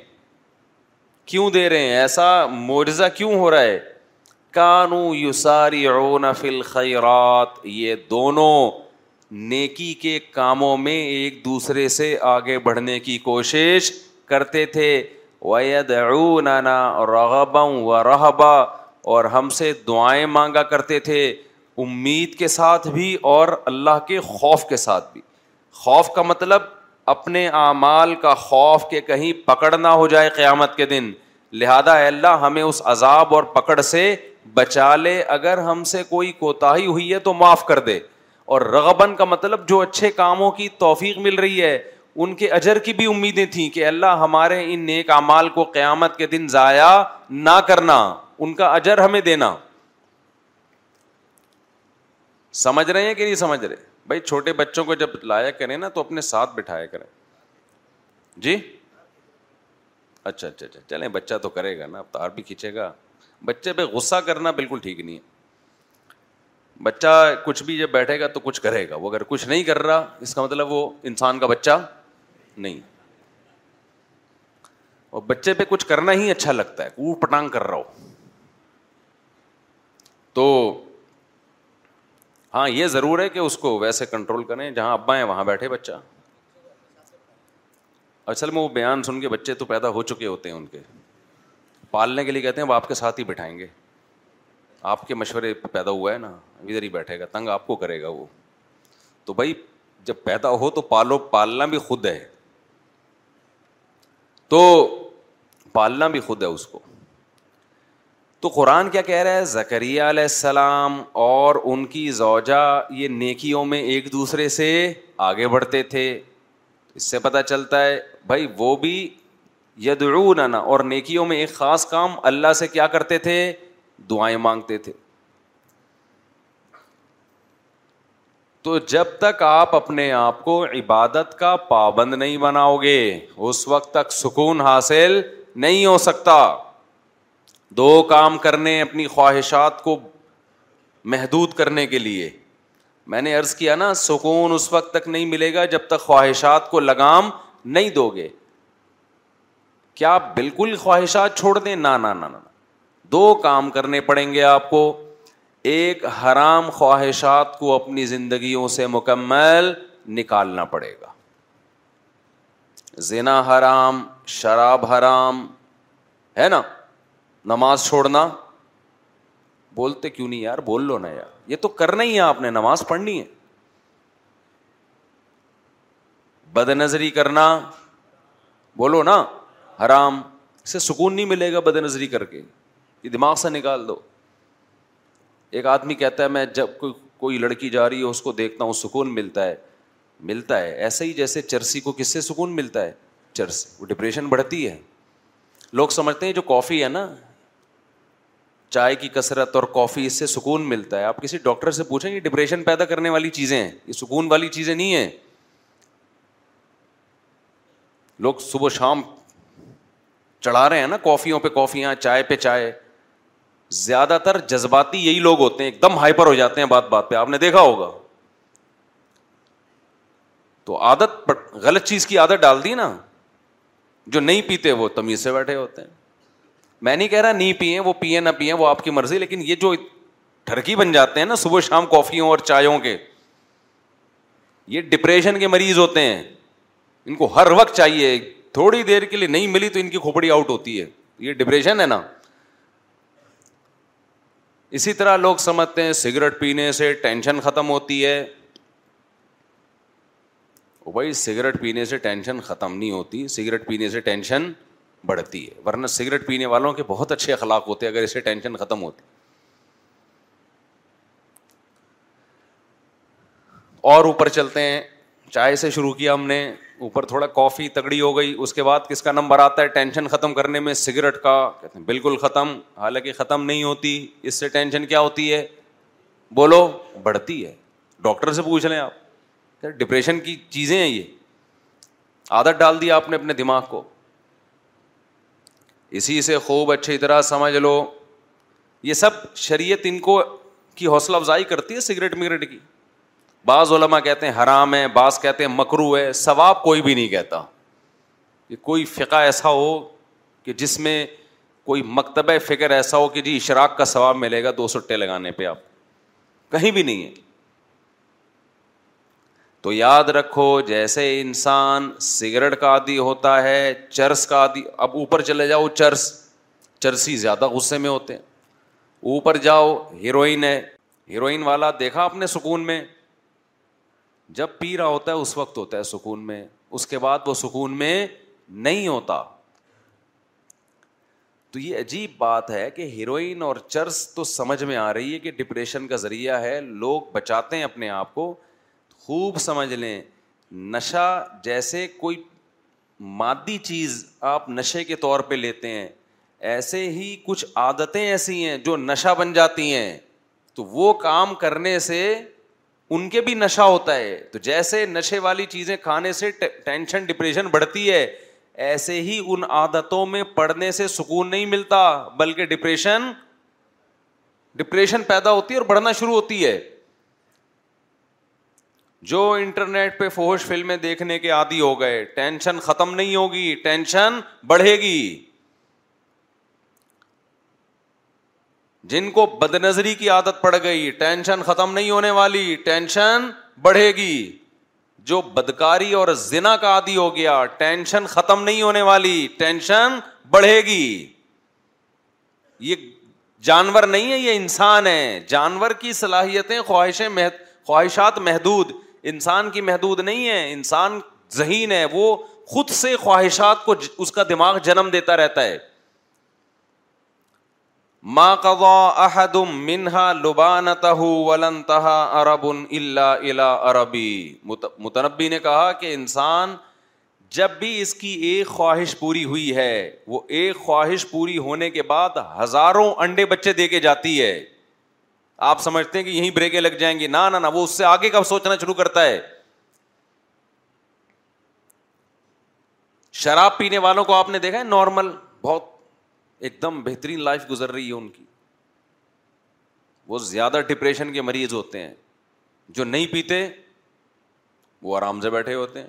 [SPEAKER 4] کیوں دے رہے ہیں ایسا معجزہ کیوں ہو رہا ہے کانو یوساری غو نفل خیرات یہ دونوں نیکی کے کاموں میں ایک دوسرے سے آگے بڑھنے کی کوشش کرتے تھے نانا رغبں و رحبا اور ہم سے دعائیں مانگا کرتے تھے امید کے ساتھ بھی اور اللہ کے خوف کے ساتھ بھی خوف کا مطلب اپنے اعمال کا خوف کہ کہیں پکڑ نہ ہو جائے قیامت کے دن لہذا اللہ ہمیں اس عذاب اور پکڑ سے بچا لے اگر ہم سے کوئی کوتا ہی ہوئی ہے تو معاف کر دے اور رغبن کا مطلب جو اچھے کاموں کی توفیق مل رہی ہے ان کے اجر کی بھی امیدیں تھیں کہ اللہ ہمارے ان نیک اعمال کو قیامت کے دن ضائع نہ کرنا ان کا اجر ہمیں دینا سمجھ رہے ہیں کہ نہیں سمجھ رہے بھائی چھوٹے بچوں کو جب لایا کریں نا تو اپنے ساتھ بٹھایا کریں جی اچھا اچھا اچھا چلیں بچہ تو کرے گا نا اب تار بھی کھینچے گا بچے پہ غصہ کرنا بالکل ٹھیک نہیں ہے بچہ کچھ بھی جب بیٹھے گا تو کچھ کرے گا وہ اگر کچھ نہیں کر رہا اس کا مطلب وہ انسان کا بچہ نہیں اور بچے پہ کچھ کرنا ہی اچھا لگتا ہے پٹانگ کر رہا ہو تو ہاں یہ ضرور ہے کہ اس کو ویسے کنٹرول کریں جہاں ابا ہیں وہاں بیٹھے بچہ اصل میں وہ بیان سن کے بچے تو پیدا ہو چکے ہوتے ہیں ان کے پالنے کے لیے کہتے ہیں وہ آپ کے ساتھ ہی بٹھائیں گے آپ کے مشورے پیدا ہوا ہے نا ادھر ہی بیٹھے گا تنگ آپ کو کرے گا وہ تو بھائی جب پیدا ہو تو پالو پالنا بھی خود ہے تو پالنا بھی خود ہے اس کو تو قرآن کیا کہہ رہا ہے زکریہ علیہ السلام اور ان کی زوجہ یہ نیکیوں میں ایک دوسرے سے آگے بڑھتے تھے اس سے پتہ چلتا ہے بھائی وہ بھی نا اور نیکیوں میں ایک خاص کام اللہ سے کیا کرتے تھے دعائیں مانگتے تھے تو جب تک آپ اپنے آپ کو عبادت کا پابند نہیں بناؤ گے اس وقت تک سکون حاصل نہیں ہو سکتا دو کام کرنے اپنی خواہشات کو محدود کرنے کے لیے میں نے عرض کیا نا سکون اس وقت تک نہیں ملے گا جب تک خواہشات کو لگام نہیں دو گے آپ بالکل خواہشات چھوڑ دیں نہ دو کام کرنے پڑیں گے آپ کو ایک حرام خواہشات کو اپنی زندگیوں سے مکمل نکالنا پڑے گا زنا حرام شراب حرام ہے نا نماز چھوڑنا بولتے کیوں نہیں یار بول لو نا یار یہ تو کرنا ہی ہے آپ نے نماز پڑھنی ہے بد نظری کرنا بولو نا حرام سے سکون نہیں ملے گا بد نظری کر کے یہ دماغ سے نکال دو ایک آدمی کہتا ہے میں جب کوئی کوئی لڑکی جا رہی ہے اس کو دیکھتا ہوں سکون ملتا ہے ملتا ہے ایسے ہی جیسے چرسی کو کس سے سکون ملتا ہے چرس وہ ڈپریشن بڑھتی ہے لوگ سمجھتے ہیں جو کافی ہے نا چائے کی کثرت اور کافی اس سے سکون ملتا ہے آپ کسی ڈاکٹر سے پوچھیں یہ ڈپریشن پیدا کرنے والی چیزیں ہیں یہ سکون والی چیزیں نہیں ہیں لوگ صبح شام چڑھا رہے ہیں نا کافیوں پہ کافیاں چائے پہ چائے زیادہ تر جذباتی یہی لوگ ہوتے ہیں ایک دم ہائپر ہو جاتے ہیں بات بات پہ آپ نے دیکھا ہوگا تو آدت غلط چیز کی عادت ڈال دی نا جو نہیں پیتے وہ تمیز سے بیٹھے ہوتے ہیں میں نہیں کہہ رہا نہیں پیئیں وہ پیئیں نہ پیئے وہ آپ کی مرضی لیکن یہ جو ٹھرکی بن جاتے ہیں نا صبح شام کافیوں اور چائےوں کے یہ ڈپریشن کے مریض ہوتے ہیں ان کو ہر وقت چاہیے تھوڑی دیر کے لیے نہیں ملی تو ان کی کھوپڑی آؤٹ ہوتی ہے یہ ڈپریشن ہے نا اسی طرح لوگ سمجھتے ہیں سگریٹ پینے سے ٹینشن ختم ہوتی ہے بھائی سگریٹ پینے سے ٹینشن ختم نہیں ہوتی سگریٹ پینے سے ٹینشن بڑھتی ہے ورنہ سگریٹ پینے والوں کے بہت اچھے اخلاق ہوتے ہیں اگر اسے ٹینشن ختم ہوتی اور اوپر چلتے ہیں چائے سے شروع کیا ہم نے اوپر تھوڑا کافی تگڑی ہو گئی اس کے بعد کس کا نمبر آتا ہے ٹینشن ختم کرنے میں سگریٹ کا کہتے ہیں بالکل ختم حالانکہ ختم نہیں ہوتی اس سے ٹینشن کیا ہوتی ہے بولو بڑھتی ہے ڈاکٹر سے پوچھ لیں آپ ڈپریشن کی چیزیں ہیں یہ عادت ڈال دی آپ نے اپنے دماغ کو اسی سے خوب اچھی طرح سمجھ لو یہ سب شریعت ان کو کی حوصلہ افزائی کرتی ہے سگریٹ مگریٹ کی بعض علما کہتے ہیں حرام ہے بعض کہتے ہیں مکرو ہے ثواب کوئی بھی نہیں کہتا کہ کوئی فقہ ایسا ہو کہ جس میں کوئی مکتبہ فکر ایسا ہو کہ جی اشراک کا ثواب ملے گا دو سٹے لگانے پہ آپ کہیں بھی نہیں ہے تو یاد رکھو جیسے انسان سگریٹ کا عادی ہوتا ہے چرس کا عادی اب اوپر چلے جاؤ چرس چرسی زیادہ غصے میں ہوتے ہیں اوپر جاؤ ہیروئن ہے ہیروئن والا دیکھا آپ نے سکون میں جب پی رہا ہوتا ہے اس وقت ہوتا ہے سکون میں اس کے بعد وہ سکون میں نہیں ہوتا تو یہ عجیب بات ہے کہ ہیروئن اور چرس تو سمجھ میں آ رہی ہے کہ ڈپریشن کا ذریعہ ہے لوگ بچاتے ہیں اپنے آپ کو خوب سمجھ لیں نشہ جیسے کوئی مادی چیز آپ نشے کے طور پہ لیتے ہیں ایسے ہی کچھ عادتیں ایسی ہیں جو نشہ بن جاتی ہیں تو وہ کام کرنے سے ان کے بھی نشا ہوتا ہے تو جیسے نشے والی چیزیں کھانے سے ٹینشن ڈپریشن بڑھتی ہے ایسے ہی ان عادتوں میں پڑھنے سے سکون نہیں ملتا بلکہ ڈپریشن ڈپریشن پیدا ہوتی ہے اور بڑھنا شروع ہوتی ہے جو انٹرنیٹ پہ فوہش فلمیں دیکھنے کے عادی ہو گئے ٹینشن ختم نہیں ہوگی ٹینشن بڑھے گی جن کو بد نظری کی عادت پڑ گئی ٹینشن ختم نہیں ہونے والی ٹینشن بڑھے گی جو بدکاری اور زنا کا ہو گیا ٹینشن ختم نہیں ہونے والی ٹینشن بڑھے گی یہ جانور نہیں ہے یہ انسان ہے جانور کی صلاحیتیں خواہشیں خواہشات محدود انسان کی محدود نہیں ہے انسان ذہین ہے وہ خود سے خواہشات کو اس کا دماغ جنم دیتا رہتا ہے ما تها عرب منہا الى عربی متنبی نے کہا کہ انسان جب بھی اس کی ایک خواہش پوری ہوئی ہے وہ ایک خواہش پوری ہونے کے بعد ہزاروں انڈے بچے دے کے جاتی ہے آپ سمجھتے ہیں کہ یہیں بریکیں لگ جائیں گی نہ نہ وہ اس سے آگے کا سوچنا شروع کرتا ہے شراب پینے والوں کو آپ نے دیکھا ہے نارمل بہت ایک دم بہترین لائف گزر رہی ہے ان کی وہ زیادہ ڈپریشن کے مریض ہوتے ہیں جو نہیں پیتے وہ آرام سے بیٹھے ہوتے ہیں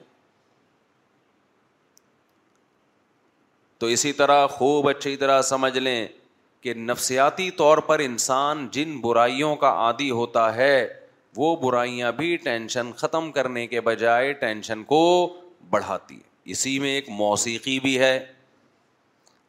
[SPEAKER 4] تو اسی طرح خوب اچھی طرح سمجھ لیں کہ نفسیاتی طور پر انسان جن برائیوں کا عادی ہوتا ہے وہ برائیاں بھی ٹینشن ختم کرنے کے بجائے ٹینشن کو بڑھاتی ہے اسی میں ایک موسیقی بھی ہے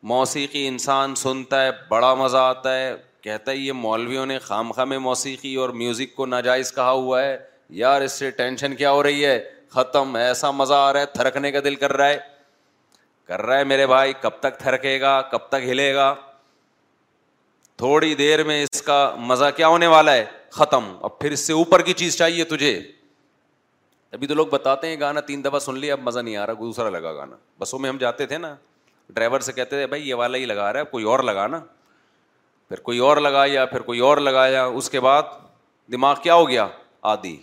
[SPEAKER 4] موسیقی انسان سنتا ہے بڑا مزہ آتا ہے کہتا ہے یہ مولویوں نے خام خام موسیقی اور میوزک کو ناجائز کہا ہوا ہے یار اس سے ٹینشن کیا ہو رہی ہے ختم ایسا مزہ آ رہا ہے تھرکنے کا دل کر رہا ہے کر رہا ہے میرے بھائی کب تک تھرکے گا کب تک ہلے گا تھوڑی دیر میں اس کا مزہ کیا ہونے والا ہے ختم اب پھر اس سے اوپر کی چیز چاہیے تجھے ابھی تو لوگ بتاتے ہیں گانا تین دفعہ سن لیا اب مزہ نہیں آ رہا دوسرا لگا گانا بسوں میں ہم جاتے تھے نا ڈرائیور سے کہتے تھے بھائی یہ والا ہی لگا رہا ہے کوئی اور لگا نا پھر کوئی اور لگایا پھر کوئی اور لگایا اس کے بعد دماغ کیا ہو گیا آدھی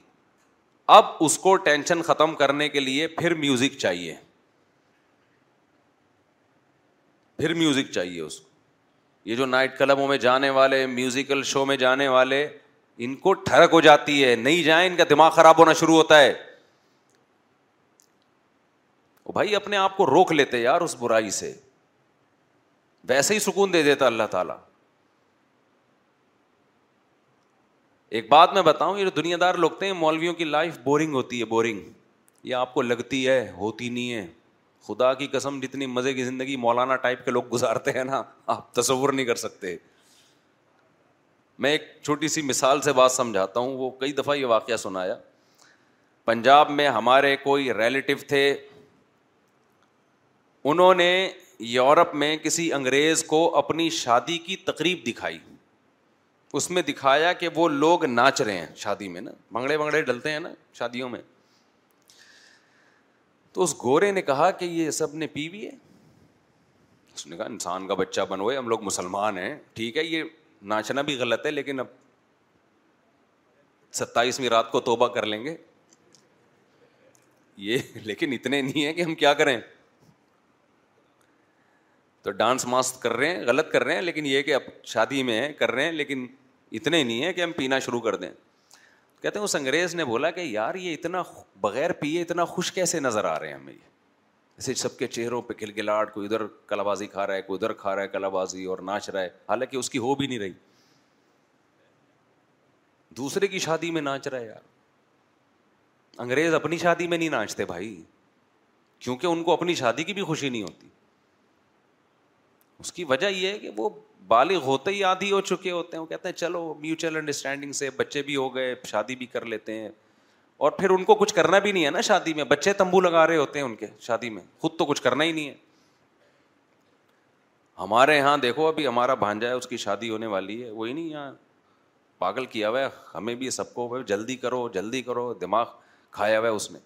[SPEAKER 4] اب اس کو ٹینشن ختم کرنے کے لیے پھر میوزک چاہیے پھر میوزک چاہیے اس کو یہ جو نائٹ کلبوں میں جانے والے میوزیکل شو میں جانے والے ان کو ٹھڑک ہو جاتی ہے نہیں جائیں ان کا دماغ خراب ہونا شروع ہوتا ہے بھائی اپنے آپ کو روک لیتے یار اس برائی سے ویسے ہی سکون دے دیتا اللہ تعالیٰ ایک بات میں بتاؤں یہ دنیا دار مولویوں کی لائف بورنگ ہوتی ہے بورنگ یہ آپ کو لگتی ہے ہوتی نہیں ہے خدا کی قسم جتنی مزے کی زندگی مولانا ٹائپ کے لوگ گزارتے ہیں نا آپ تصور نہیں کر سکتے میں ایک چھوٹی سی مثال سے بات سمجھاتا ہوں وہ کئی دفعہ یہ واقعہ سنایا پنجاب میں ہمارے کوئی ریلیٹو تھے انہوں نے یورپ میں کسی انگریز کو اپنی شادی کی تقریب دکھائی اس میں دکھایا کہ وہ لوگ ناچ رہے ہیں شادی میں نا بھنگڑے بھنگڑے ڈلتے ہیں نا شادیوں میں تو اس گورے نے کہا کہ یہ سب نے پی بھی ہے اس نے کہا انسان کا بچہ بنوئے ہم لوگ مسلمان ہیں ٹھیک ہے یہ ناچنا بھی غلط ہے لیکن اب ستائیسویں رات کو توبہ کر لیں گے یہ لیکن اتنے نہیں ہے کہ ہم کیا کریں تو ڈانس ماس کر رہے ہیں غلط کر رہے ہیں لیکن یہ کہ اب شادی میں ہیں کر رہے ہیں لیکن اتنے نہیں ہیں کہ ہم پینا شروع کر دیں کہتے ہیں اس انگریز نے بولا کہ یار یہ اتنا بغیر پیے اتنا خوش کیسے نظر آ رہے ہیں ہمیں یہ جیسے سب کے چہروں پہ کھل گلاٹ کوئی ادھر کلا بازی کھا رہا ہے کوئی ادھر کھا رہا ہے کلا بازی اور ناچ رہا ہے حالانکہ اس کی ہو بھی نہیں رہی دوسرے کی شادی میں ناچ رہا ہے یار انگریز اپنی شادی میں نہیں ناچتے بھائی کیونکہ ان کو اپنی شادی کی بھی خوشی نہیں ہوتی اس کی وجہ یہ ہے کہ وہ بالغ ہوتے ہی آدھی ہو چکے ہوتے ہیں وہ کہتے ہیں چلو میوچل انڈرسٹینڈنگ سے بچے بھی ہو گئے شادی بھی کر لیتے ہیں اور پھر ان کو کچھ کرنا بھی نہیں ہے نا شادی میں بچے تمبو لگا رہے ہوتے ہیں ان کے شادی میں خود تو کچھ کرنا ہی نہیں ہے ہمارے یہاں دیکھو ابھی ہمارا بھانجا ہے اس کی شادی ہونے والی ہے وہی نہیں یہاں پاگل کیا ہوا ہے ہمیں بھی سب کو جلدی کرو جلدی کرو دماغ کھایا ہوا ہے اس نے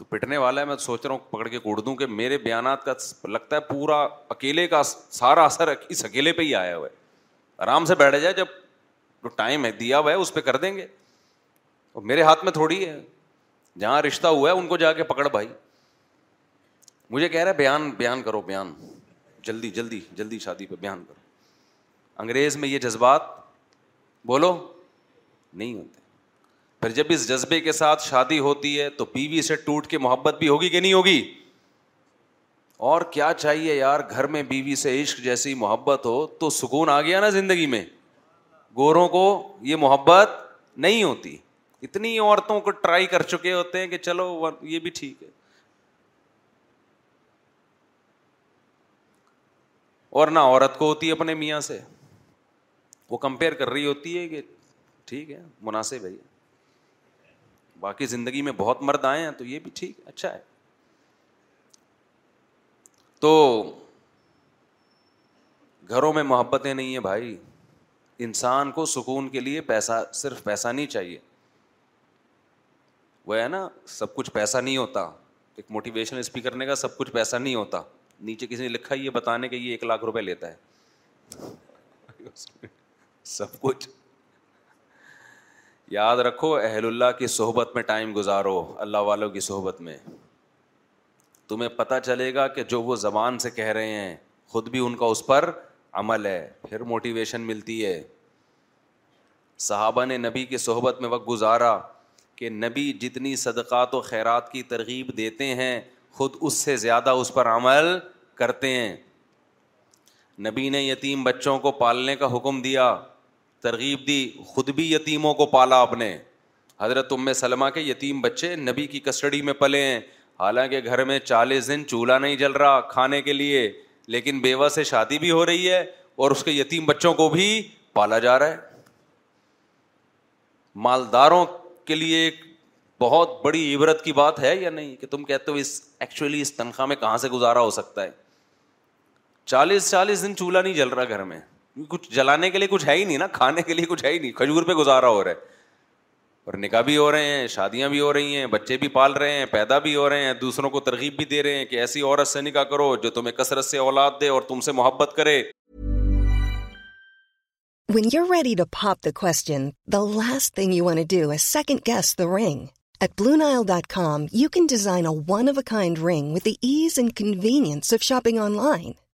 [SPEAKER 4] تو پٹنے والا ہے میں سوچ رہا ہوں پکڑ کے کوڑ دوں کہ میرے بیانات کا لگتا ہے پورا اکیلے کا سارا اثر اس اکیلے پہ ہی آیا ہوا ہے آرام سے بیٹھ جائے جب جو ٹائم ہے دیا ہوا ہے اس پہ کر دیں گے اور میرے ہاتھ میں تھوڑی ہے جہاں رشتہ ہوا ہے ان کو جا کے پکڑ بھائی مجھے کہہ رہا ہے بیان بیان کرو بیان جلدی جلدی جلدی شادی پہ بیان کرو انگریز میں یہ جذبات بولو نہیں ہوتے پھر جب اس جذبے کے ساتھ شادی ہوتی ہے تو بیوی سے ٹوٹ کے محبت بھی ہوگی کہ نہیں ہوگی اور کیا چاہیے یار گھر میں بیوی سے عشق جیسی محبت ہو تو سکون آ گیا نا زندگی میں گوروں کو یہ محبت نہیں ہوتی اتنی عورتوں کو ٹرائی کر چکے ہوتے ہیں کہ چلو یہ بھی ٹھیک ہے اور نہ عورت کو ہوتی ہے اپنے میاں سے وہ کمپیئر کر رہی ہوتی ہے کہ ٹھیک ہے مناسب ہے باقی زندگی میں بہت مرد آئے ہیں تو یہ بھی ٹھیک اچھا ہے تو گھروں میں محبتیں نہیں ہیں بھائی انسان کو سکون کے لیے پیسہ صرف پیسہ نہیں چاہیے وہ ہے نا سب کچھ پیسہ نہیں ہوتا ایک موٹیویشن اسپیکر نے کہا سب کچھ پیسہ نہیں ہوتا نیچے کسی نے لکھا یہ بتانے کے یہ ایک لاکھ روپے لیتا ہے سب کچھ یاد رکھو اہل اللہ کی صحبت میں ٹائم گزارو اللہ والوں کی صحبت میں تمہیں پتہ چلے گا کہ جو وہ زبان سے کہہ رہے ہیں خود بھی ان کا اس پر عمل ہے پھر موٹیویشن ملتی ہے صحابہ نے نبی کی صحبت میں وقت گزارا کہ نبی جتنی صدقات و خیرات کی ترغیب دیتے ہیں خود اس سے زیادہ اس پر عمل کرتے ہیں نبی نے یتیم بچوں کو پالنے کا حکم دیا ترغیب دی خود بھی یتیموں کو پالا اپنے حضرت ام سلمہ کے یتیم بچے نبی کی کسٹڈی میں پلے ہیں حالانکہ گھر میں چالیس دن چولہا نہیں جل رہا کھانے کے لیے لیکن بیوہ سے شادی بھی ہو رہی ہے اور اس کے یتیم بچوں کو بھی پالا جا رہا ہے مالداروں کے لیے ایک بہت بڑی عبرت کی بات ہے یا نہیں کہ تم کہتے ہو اس ایکچولی اس تنخواہ میں کہاں سے گزارا ہو سکتا ہے چالیس چالیس دن چولہا نہیں جل رہا گھر میں کچھ جلانے کے لیے کچھ ہے ہی نہیں نا کھانے کے لیے کچھ ہے ہی نہیں کھجور پہ گزارا ہو رہا ہے اور نکاح بھی ہو رہے ہیں شادیاں بھی ہو رہی ہیں بچے بھی پال رہے ہیں پیدا بھی ہو رہے ہیں دوسروں کو ترغیب بھی دے رہے ہیں کہ ایسی عورت سے نکاح کرو جو تمہیں کثرت سے اولاد دے اور تم سے محبت کرے
[SPEAKER 5] when you ready to pop the question the last thing you want do is second guess the ring at Blue Nile dot com you can design a one of a kind ring with ease and convenience of shopping online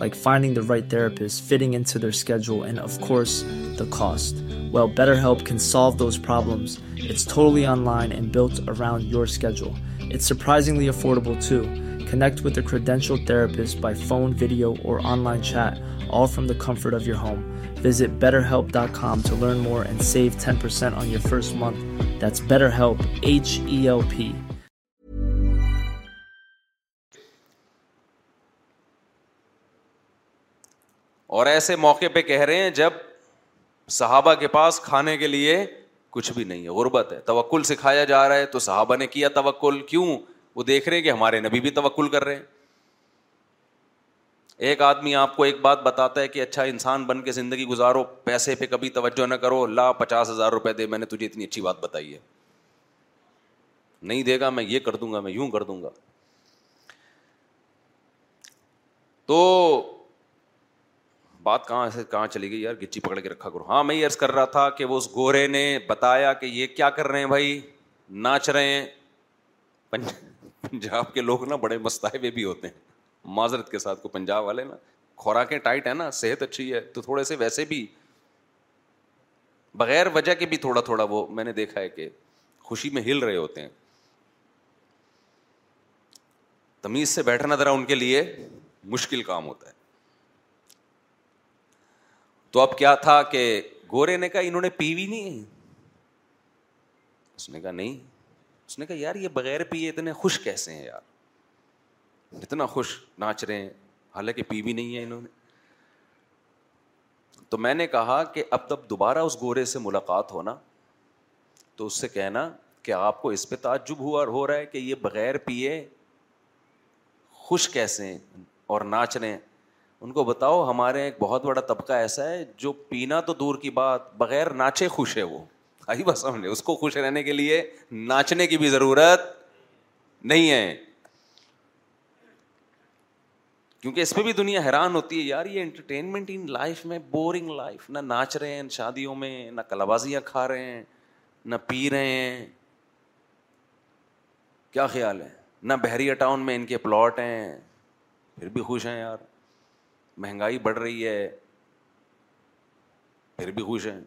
[SPEAKER 6] like finding the right therapist, fitting into their schedule, and of course, the cost. Well, BetterHelp can solve those problems. It's totally online and built around your schedule. It's surprisingly affordable too. Connect with a credentialed therapist by phone, video, or online chat, all from the comfort of your home. Visit BetterHelp.com to learn more and save 10% on your first month. That's BetterHelp, H-E-L-P.
[SPEAKER 4] اور ایسے موقع پہ کہہ رہے ہیں جب صحابہ کے پاس کھانے کے لیے کچھ بھی نہیں ہے غربت ہے توکل سکھایا جا رہا ہے تو صحابہ نے کیا توکل کیوں وہ دیکھ رہے ہیں کہ ہمارے نبی بھی توکل کر رہے ہیں ایک آدمی آپ کو ایک بات بتاتا ہے کہ اچھا انسان بن کے زندگی گزارو پیسے پہ کبھی توجہ نہ کرو لا پچاس ہزار روپے دے میں نے تجھے اتنی اچھی بات بتائی ہے نہیں دے گا میں یہ کر دوں گا میں یوں کر دوں گا تو بات کہاں سے کہاں چلی گئی یار گچی پکڑ کے رکھا کرو ہاں میں یہ عرض کر رہا تھا کہ وہ اس گورے نے بتایا کہ یہ کیا کر رہے ہیں بھائی ناچ رہے ہیں پنجاب کے لوگ نا بڑے مستحبے بھی ہوتے ہیں معذرت کے ساتھ پنجاب والے نا نا خوراکیں ٹائٹ ہیں صحت اچھی ہے تو تھوڑے سے ویسے بھی بغیر وجہ کے بھی تھوڑا تھوڑا وہ میں نے دیکھا ہے کہ خوشی میں ہل رہے ہوتے ہیں تمیز سے بیٹھنا ذرا ان کے لیے مشکل کام ہوتا ہے تو اب کیا تھا کہ گورے نے کہا انہوں نے پی بھی نہیں اس نے کہا نہیں اس نے کہا یار یہ بغیر پیے اتنے خوش کیسے ہیں یار اتنا خوش ناچ رہے ہیں حالانکہ پی بھی نہیں ہے انہوں نے تو میں نے کہا کہ اب تب دوبارہ اس گورے سے ملاقات ہونا تو اس سے کہنا کہ آپ کو اس پہ تعجب ہوا ہو رہا ہے کہ یہ بغیر پیے خوش کیسے ہیں اور ناچ رہے ہیں ان کو بتاؤ ہمارے ایک بہت بڑا طبقہ ایسا ہے جو پینا تو دور کی بات بغیر ناچے خوش ہے وہ آئی بس کو خوش رہنے کے لیے ناچنے کی بھی ضرورت نہیں ہے کیونکہ اس پہ بھی دنیا حیران ہوتی ہے یار یہ انٹرٹینمنٹ ان لائف میں بورنگ لائف نہ ناچ رہے ہیں شادیوں میں نہ کلبازیاں کھا رہے ہیں نہ پی رہے ہیں کیا خیال ہے نہ بحریہ ٹاؤن میں ان کے پلاٹ ہیں پھر بھی خوش ہیں یار مہنگائی بڑھ رہی ہے پھر بھی خوش ہیں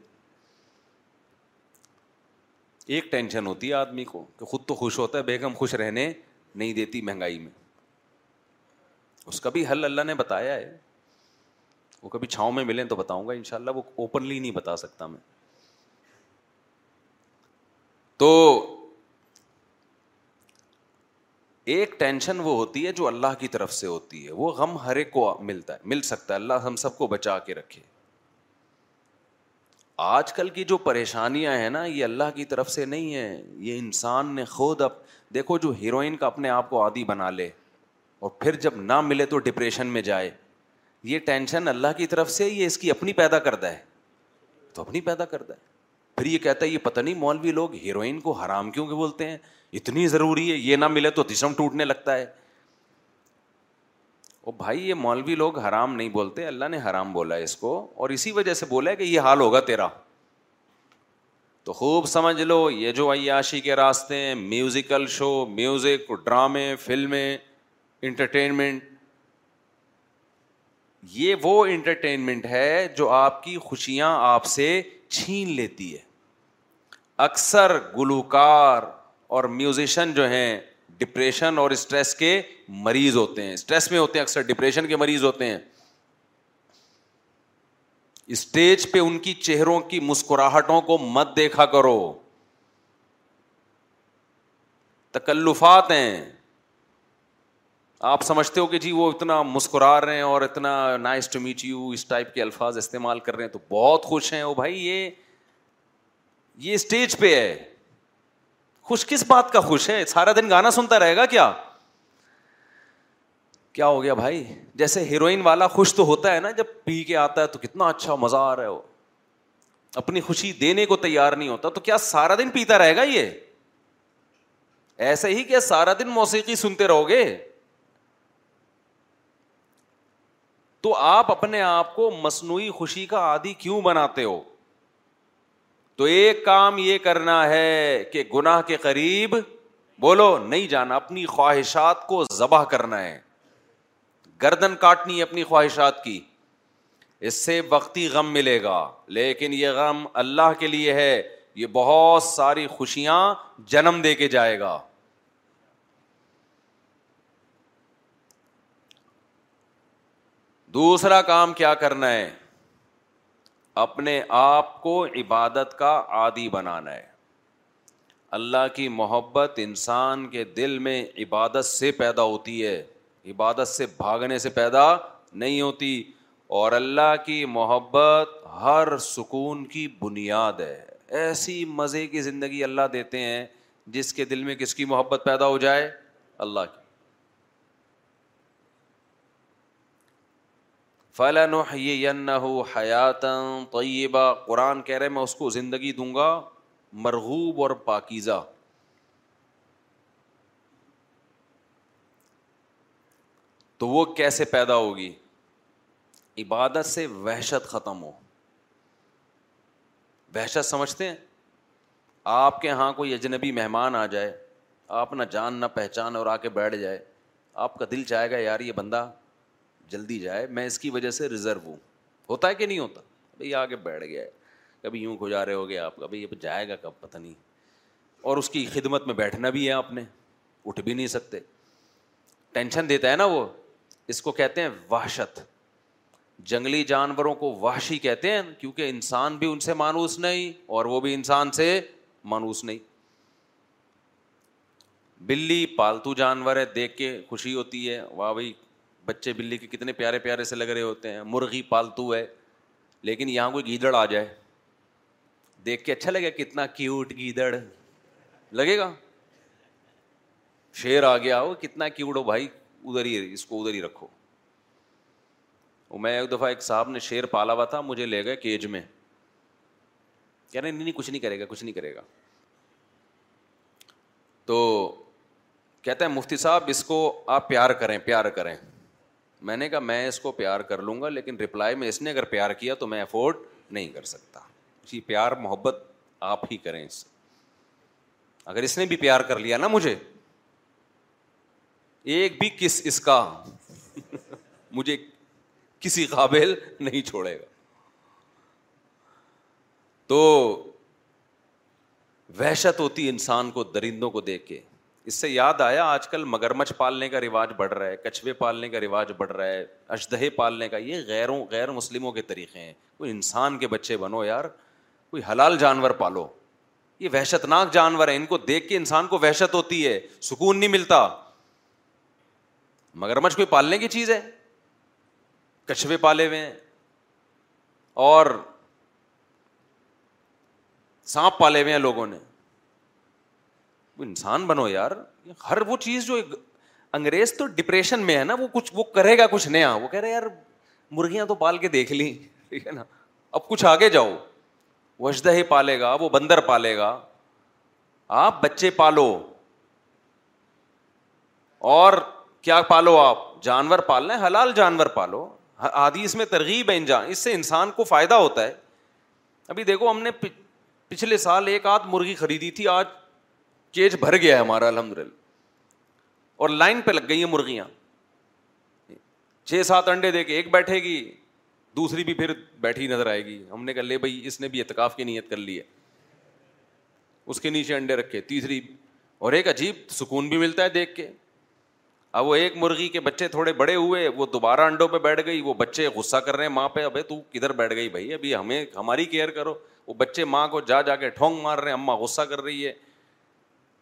[SPEAKER 4] ایک ٹینشن ہوتی ہے آدمی کو کہ خود تو خوش ہوتا ہے بیگم خوش رہنے نہیں دیتی مہنگائی میں اس کا بھی حل اللہ نے بتایا ہے وہ کبھی چھاؤں میں ملیں تو بتاؤں گا ان شاء اللہ وہ اوپنلی نہیں بتا سکتا میں تو ایک ٹینشن وہ ہوتی ہے جو اللہ کی طرف سے ہوتی ہے وہ غم ہر ایک کو ملتا ہے مل سکتا ہے اللہ ہم سب کو بچا کے رکھے آج کل کی جو پریشانیاں ہیں نا یہ اللہ کی طرف سے نہیں ہے یہ انسان نے خود اب دیکھو جو ہیروئن کا اپنے آپ کو عادی بنا لے اور پھر جب نہ ملے تو ڈپریشن میں جائے یہ ٹینشن اللہ کی طرف سے یہ اس کی اپنی پیدا کرتا ہے تو اپنی پیدا کرتا ہے پھر یہ کہتا ہے یہ پتہ نہیں مولوی لوگ ہیروئن کو حرام کیوں کہ بولتے ہیں اتنی ضروری ہے یہ نہ ملے تو ٹوٹنے لگتا ہے بھائی یہ مولوی لوگ حرام نہیں بولتے اللہ نے حرام بولا ہے اس کو اور اسی وجہ سے بولا ہے کہ یہ حال ہوگا تیرا تو خوب سمجھ لو یہ جو عیاشی کے راستے ہیں میوزیکل شو میوزک ڈرامے فلمیں انٹرٹینمنٹ یہ وہ انٹرٹینمنٹ ہے جو آپ کی خوشیاں آپ سے چھین لیتی ہے اکثر گلوکار اور میوزیشن جو ہیں ڈپریشن اور اسٹریس کے مریض ہوتے ہیں اسٹریس میں ہوتے ہیں اکثر ڈپریشن کے مریض ہوتے ہیں اسٹیج پہ ان کی چہروں کی مسکراہٹوں کو مت دیکھا کرو تکلفات ہیں آپ سمجھتے ہو کہ جی وہ اتنا مسکرا رہے ہیں اور اتنا نائس ٹو میٹ یو اس ٹائپ کے الفاظ استعمال کر رہے ہیں تو بہت خوش ہیں وہ بھائی یہ یہ اسٹیج پہ ہے خوش کس بات کا خوش ہے سارا دن گانا سنتا رہے گا کیا کیا ہو گیا بھائی جیسے ہیروئن والا خوش تو ہوتا ہے نا جب پی کے آتا ہے تو کتنا اچھا مزہ آ رہا ہے وہ اپنی خوشی دینے کو تیار نہیں ہوتا تو کیا سارا دن پیتا رہے گا یہ ایسے ہی کیا سارا دن موسیقی سنتے رہو گے تو آپ اپنے آپ کو مصنوعی خوشی کا آدی کیوں بناتے ہو تو ایک کام یہ کرنا ہے کہ گناہ کے قریب بولو نہیں جانا اپنی خواہشات کو ذبح کرنا ہے گردن کاٹنی اپنی خواہشات کی اس سے وقتی غم ملے گا لیکن یہ غم اللہ کے لیے ہے یہ بہت ساری خوشیاں جنم دے کے جائے گا دوسرا کام کیا کرنا ہے اپنے آپ کو عبادت کا عادی بنانا ہے اللہ کی محبت انسان کے دل میں عبادت سے پیدا ہوتی ہے عبادت سے بھاگنے سے پیدا نہیں ہوتی اور اللہ کی محبت ہر سکون کی بنیاد ہے ایسی مزے کی زندگی اللہ دیتے ہیں جس کے دل میں کس کی محبت پیدا ہو جائے اللہ کی فلاں نو ین طیبہ قرآن کہہ رہے میں اس کو زندگی دوں گا مرغوب اور پاکیزہ تو وہ کیسے پیدا ہوگی عبادت سے وحشت ختم ہو وحشت سمجھتے ہیں آپ کے یہاں کوئی اجنبی مہمان آ جائے آپ نہ جان نہ پہچان اور آ کے بیٹھ جائے آپ کا دل چاہے گا یار یہ بندہ جلدی جائے میں اس کی وجہ سے ریزرو ہوں ہوتا ہے کہ نہیں ہوتا آگے بیٹھ گیا ہے کبھی یوں کھجا رہے ہو گیا آپ کا بھائی جائے گا کب پتہ نہیں اور اس کی خدمت میں بیٹھنا بھی ہے آپ نے اٹھ بھی نہیں سکتے ٹینشن دیتا ہے نا وہ اس کو کہتے ہیں وحشت جنگلی جانوروں کو وحشی کہتے ہیں کیونکہ انسان بھی ان سے مانوس نہیں اور وہ بھی انسان سے مانوس نہیں بلی پالتو جانور ہے دیکھ کے خوشی ہوتی ہے واہ بھائی بچے بلی کے کتنے پیارے پیارے سے لگ رہے ہوتے ہیں مرغی پالتو ہے لیکن یہاں کوئی گیدڑ آ جائے دیکھ کے اچھا لگے کتنا کیوٹ گیدڑ لگے گا شیر آ گیا ہو کتنا کیوٹ ہو بھائی ادھر ہی اس کو ادھر ہی رکھو میں ایک دفعہ ایک صاحب نے شیر پالا ہوا تھا مجھے لے گئے کیج میں کہہ رہے نہیں نہیں کچھ نہیں کرے گا کچھ نہیں کرے گا تو کہتا ہے مفتی صاحب اس کو آپ پیار کریں پیار کریں میں نے کہا میں اس کو پیار کر لوں گا لیکن رپلائی میں اس نے اگر پیار کیا تو میں افورڈ نہیں کر سکتا جی پیار محبت آپ ہی کریں اس سے اگر اس نے بھی پیار کر لیا نا مجھے ایک بھی کس اس کا مجھے کسی قابل نہیں چھوڑے گا تو وحشت ہوتی انسان کو درندوں کو دیکھ کے اس سے یاد آیا آج کل مگرمچھ پالنے کا رواج بڑھ رہا ہے کچھوے پالنے کا رواج بڑھ رہا ہے اشدہے پالنے کا یہ غیروں غیر مسلموں کے طریقے ہیں کوئی انسان کے بچے بنو یار کوئی حلال جانور پالو یہ وحشت ناک جانور ہے ان کو دیکھ کے انسان کو وحشت ہوتی ہے سکون نہیں ملتا مگرمچھ کوئی پالنے کی چیز ہے کچھوے پالے ہوئے ہیں اور سانپ پالے ہوئے ہیں لوگوں نے انسان بنو یار ہر وہ چیز جو انگریز تو ڈپریشن میں ہے نا وہ کچھ وہ کرے گا کچھ نیا وہ کہہ رہے یار مرغیاں تو پال کے دیکھ لیں ٹھیک ہے نا اب کچھ آگے جاؤ ہی پالے گا وہ بندر پالے گا آپ بچے پالو اور کیا پالو آپ جانور پال لیں حلال جانور پالو آدھی اس میں ترغیب ہے انجان اس سے انسان کو فائدہ ہوتا ہے ابھی دیکھو ہم نے پچھلے سال ایک آدھ مرغی خریدی تھی آج چیچ بھر گیا ہے ہمارا الحمد للہ اور لائن پہ لگ گئی ہیں مرغیاں چھ سات انڈے دے کے ایک بیٹھے گی دوسری بھی پھر بیٹھی نظر آئے گی ہم نے کہا لے بھائی اس نے بھی اعتکاف کی نیت کر لی ہے اس کے نیچے انڈے رکھے تیسری اور ایک عجیب سکون بھی ملتا ہے دیکھ کے اب وہ ایک مرغی کے بچے تھوڑے بڑے ہوئے وہ دوبارہ انڈوں پہ بیٹھ گئی وہ بچے غصہ کر رہے ہیں ماں پہ ابھی تو کدھر بیٹھ گئی بھائی ابھی ہمیں ہماری کیئر کرو وہ بچے ماں کو جا جا کے ٹھونگ مار رہے ہیں اماں غصہ کر رہی ہے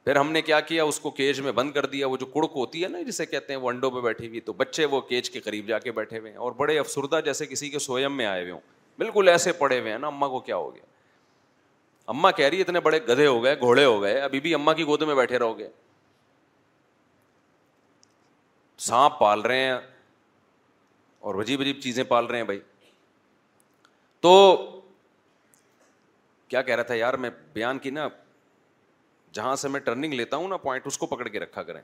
[SPEAKER 4] پھر ہم نے کیا کیا اس کو کیج میں بند کر دیا وہ جو کڑک ہوتی ہے نا جسے کہتے ہیں وہ انڈوں پہ بیٹھی ہوئی تو بچے وہ کیج کے قریب جا کے بیٹھے ہوئے ہیں اور بڑے افسردہ جیسے کسی کے سوئم میں آئے ہوئے ہوں بالکل ایسے پڑے ہوئے ہیں نا اماں کو کیا ہو گیا اما کہہ رہی ہے اتنے بڑے گدھے ہو گئے گھوڑے ہو گئے ابھی بھی اما کی گود میں بیٹھے رہو گے سانپ پال رہے ہیں اور وجیب عجیب چیزیں پال رہے ہیں بھائی تو کیا کہہ رہا تھا یار میں بیان کی نا جہاں سے میں ٹرننگ لیتا ہوں نا پوائنٹ اس کو پکڑ کے رکھا کریں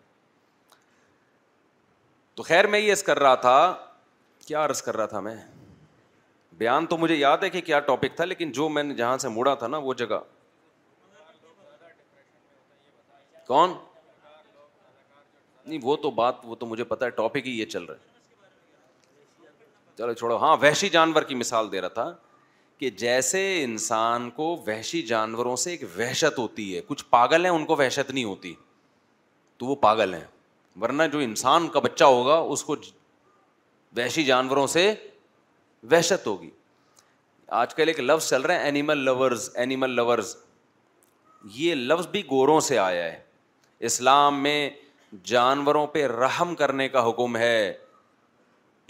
[SPEAKER 4] تو خیر میں یہ کر کر رہا رہا تھا تھا کیا میں بیان تو مجھے یاد ہے کہ کیا ٹاپک تھا لیکن جو میں نے جہاں سے مڑا تھا نا وہ جگہ کون نہیں وہ تو بات وہ تو مجھے پتا ہے ٹاپک ہی یہ چل رہا ہے چلو چھوڑو ہاں وحشی جانور کی مثال دے رہا تھا کہ جیسے انسان کو وحشی جانوروں سے ایک وحشت ہوتی ہے کچھ پاگل ہیں ان کو وحشت نہیں ہوتی تو وہ پاگل ہیں ورنہ جو انسان کا بچہ ہوگا اس کو وحشی جانوروں سے وحشت ہوگی آج کل ایک لفظ چل رہا ہے اینیمل لورز اینیمل لورز یہ لفظ بھی گوروں سے آیا ہے اسلام میں جانوروں پہ رحم کرنے کا حکم ہے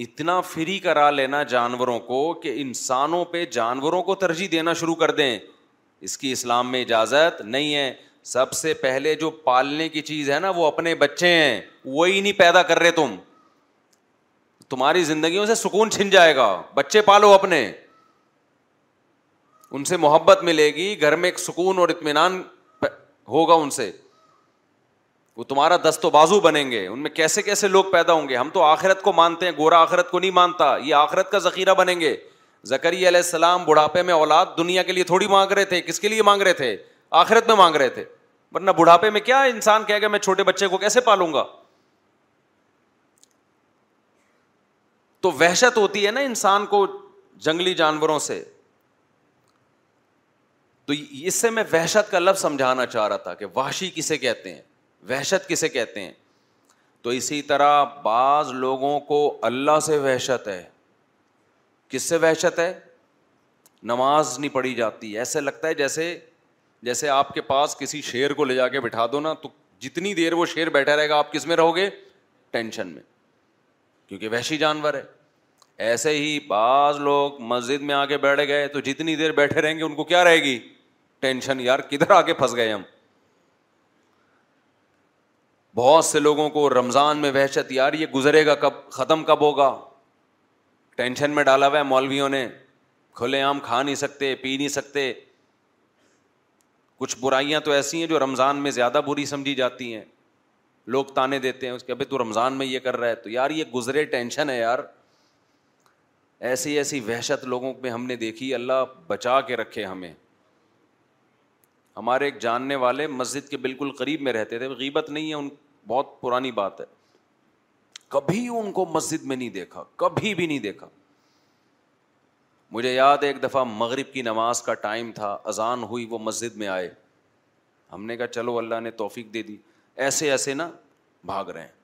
[SPEAKER 4] اتنا فری کرا لینا جانوروں کو کہ انسانوں پہ جانوروں کو ترجیح دینا شروع کر دیں اس کی اسلام میں اجازت نہیں ہے سب سے پہلے جو پالنے کی چیز ہے نا وہ اپنے بچے ہیں وہی نہیں پیدا کر رہے تم تمہاری زندگیوں سے سکون چھن جائے گا بچے پالو اپنے ان سے محبت ملے گی گھر میں ایک سکون اور اطمینان ہوگا ان سے وہ تمہارا دست و بازو بنیں گے ان میں کیسے کیسے لوگ پیدا ہوں گے ہم تو آخرت کو مانتے ہیں گورا آخرت کو نہیں مانتا یہ آخرت کا ذخیرہ بنیں گے زکری علیہ السلام بڑھاپے میں اولاد دنیا کے لیے تھوڑی مانگ رہے تھے کس کے لیے مانگ رہے تھے آخرت میں مانگ رہے تھے ورنہ بڑھاپے میں کیا انسان کہہ گیا میں چھوٹے بچے کو کیسے پالوں گا تو وحشت ہوتی ہے نا انسان کو جنگلی جانوروں سے تو اس سے میں وحشت کا لفظ سمجھانا چاہ رہا تھا کہ وحشی کسے کہتے ہیں وحشت کسے کہتے ہیں تو اسی طرح بعض لوگوں کو اللہ سے وحشت ہے کس سے وحشت ہے نماز نہیں پڑھی جاتی ایسے لگتا ہے جیسے جیسے آپ کے پاس کسی شیر کو لے جا کے بٹھا دو نا تو جتنی دیر وہ شیر بیٹھا رہے گا آپ کس میں رہو گے ٹینشن میں کیونکہ وحشی جانور ہے ایسے ہی بعض لوگ مسجد میں آ کے بیٹھ گئے تو جتنی دیر بیٹھے رہیں گے ان کو کیا رہے گی ٹینشن یار کدھر آ کے پھنس گئے ہم بہت سے لوگوں کو رمضان میں وحشت یار یہ گزرے گا کب ختم کب ہوگا ٹینشن میں ڈالا ہوا ہے مولویوں نے کھلے عام کھا نہیں سکتے پی نہیں سکتے کچھ برائیاں تو ایسی ہیں جو رمضان میں زیادہ بری سمجھی جاتی ہیں لوگ تانے دیتے ہیں اس کے ابھی تو رمضان میں یہ کر رہا ہے تو یار یہ گزرے ٹینشن ہے یار ایسی ایسی وحشت لوگوں میں ہم نے دیکھی اللہ بچا کے رکھے ہمیں ہمارے ایک جاننے والے مسجد کے بالکل قریب میں رہتے تھے غیبت نہیں ہے ان بہت پرانی بات ہے کبھی ان کو مسجد میں نہیں دیکھا کبھی بھی نہیں دیکھا مجھے یاد ہے ایک دفعہ مغرب کی نماز کا ٹائم تھا اذان ہوئی وہ مسجد میں آئے ہم نے کہا چلو اللہ نے توفیق دے دی ایسے ایسے نہ بھاگ رہے ہیں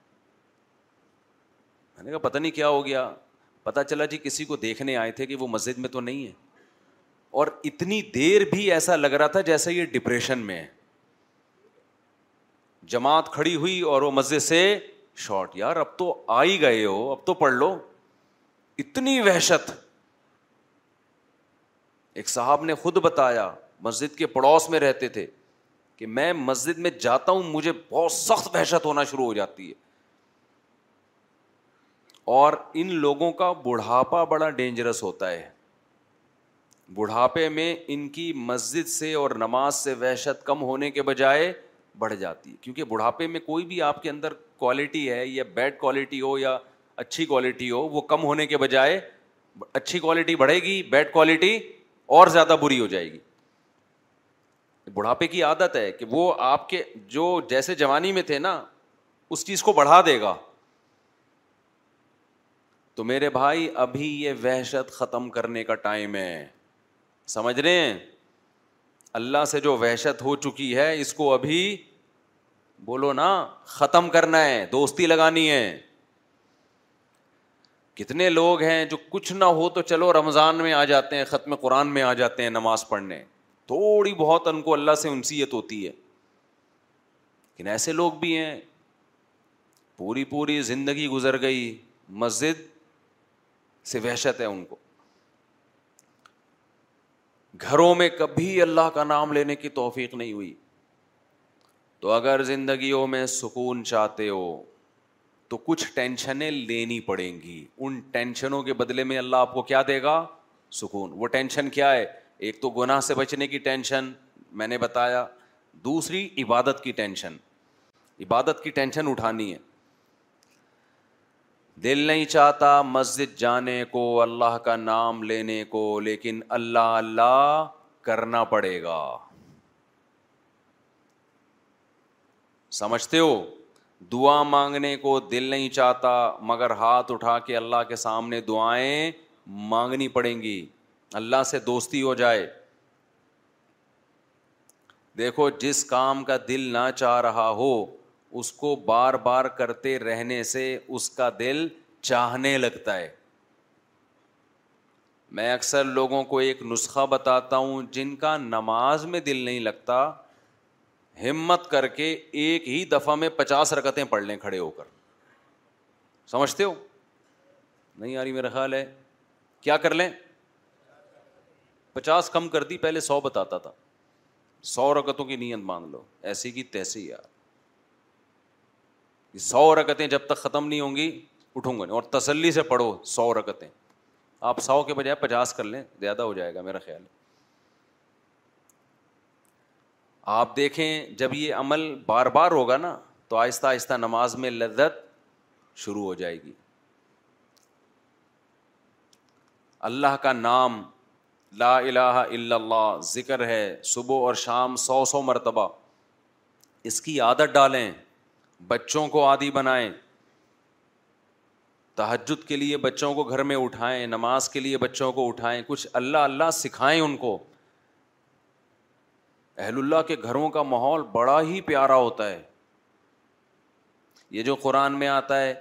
[SPEAKER 4] میں نے کہا پتہ نہیں کیا ہو گیا پتا چلا جی کسی کو دیکھنے آئے تھے کہ وہ مسجد میں تو نہیں ہے اور اتنی دیر بھی ایسا لگ رہا تھا جیسے یہ ڈپریشن میں ہے جماعت کھڑی ہوئی اور وہ مزے سے شارٹ یار اب تو آ ہی گئے ہو اب تو پڑھ لو اتنی وحشت ایک صاحب نے خود بتایا مسجد کے پڑوس میں رہتے تھے کہ میں مسجد میں جاتا ہوں مجھے بہت سخت وحشت ہونا شروع ہو جاتی ہے اور ان لوگوں کا بڑھاپا بڑا ڈینجرس ہوتا ہے بڑھاپے میں ان کی مسجد سے اور نماز سے وحشت کم ہونے کے بجائے بڑھ جاتی ہے کیونکہ بڑھاپے میں کوئی بھی آپ کے اندر کوالٹی ہے یا بیڈ کوالٹی ہو یا اچھی کوالٹی ہو وہ کم ہونے کے بجائے اچھی کوالٹی بڑھے گی بیڈ کوالٹی اور زیادہ بری ہو جائے گی بڑھاپے کی عادت ہے کہ وہ آپ کے جو جیسے جوانی میں تھے نا اس چیز کو بڑھا دے گا تو میرے بھائی ابھی یہ وحشت ختم کرنے کا ٹائم ہے سمجھ رہے ہیں اللہ سے جو وحشت ہو چکی ہے اس کو ابھی بولو نا ختم کرنا ہے دوستی لگانی ہے کتنے لوگ ہیں جو کچھ نہ ہو تو چلو رمضان میں آ جاتے ہیں ختم قرآن میں آ جاتے ہیں نماز پڑھنے تھوڑی بہت ان کو اللہ سے انسیت ہوتی ہے لیکن ایسے لوگ بھی ہیں پوری پوری زندگی گزر گئی مسجد سے وحشت ہے ان کو گھروں میں کبھی اللہ کا نام لینے کی توفیق نہیں ہوئی تو اگر زندگیوں میں سکون چاہتے ہو تو کچھ ٹینشنیں لینی پڑیں گی ان ٹینشنوں کے بدلے میں اللہ آپ کو کیا دے گا سکون وہ ٹینشن کیا ہے ایک تو گناہ سے بچنے کی ٹینشن میں نے بتایا دوسری عبادت کی ٹینشن عبادت کی ٹینشن اٹھانی ہے دل نہیں چاہتا مسجد جانے کو اللہ کا نام لینے کو لیکن اللہ اللہ کرنا پڑے گا سمجھتے ہو دعا مانگنے کو دل نہیں چاہتا مگر ہاتھ اٹھا کے اللہ کے سامنے دعائیں مانگنی پڑیں گی اللہ سے دوستی ہو جائے دیکھو جس کام کا دل نہ چاہ رہا ہو اس کو بار بار کرتے رہنے سے اس کا دل چاہنے لگتا ہے میں اکثر لوگوں کو ایک نسخہ بتاتا ہوں جن کا نماز میں دل نہیں لگتا ہمت کر کے ایک ہی دفعہ میں پچاس رکتیں پڑھ لیں کھڑے ہو کر سمجھتے ہو نہیں یاری میرا خیال ہے کیا کر لیں پچاس کم کر دی پہلے سو بتاتا تھا سو رکتوں کی نیت مانگ لو ایسی کی تیسی یار سو رکتیں جب تک ختم نہیں ہوں گی اٹھوں گا اور تسلی سے پڑھو سو رکتیں آپ سو کے بجائے پچاس کر لیں زیادہ ہو جائے گا میرا خیال ہے آپ دیکھیں جب یہ عمل بار بار ہوگا نا تو آہستہ آہستہ نماز میں لذت شروع ہو جائے گی اللہ کا نام لا الہ الا اللہ ذکر ہے صبح اور شام سو سو مرتبہ اس کی عادت ڈالیں بچوں کو عادی بنائیں تحجد کے لیے بچوں کو گھر میں اٹھائیں نماز کے لیے بچوں کو اٹھائیں کچھ اللہ اللہ سکھائیں ان کو اہل اللہ کے گھروں کا ماحول بڑا ہی پیارا ہوتا ہے یہ جو قرآن میں آتا ہے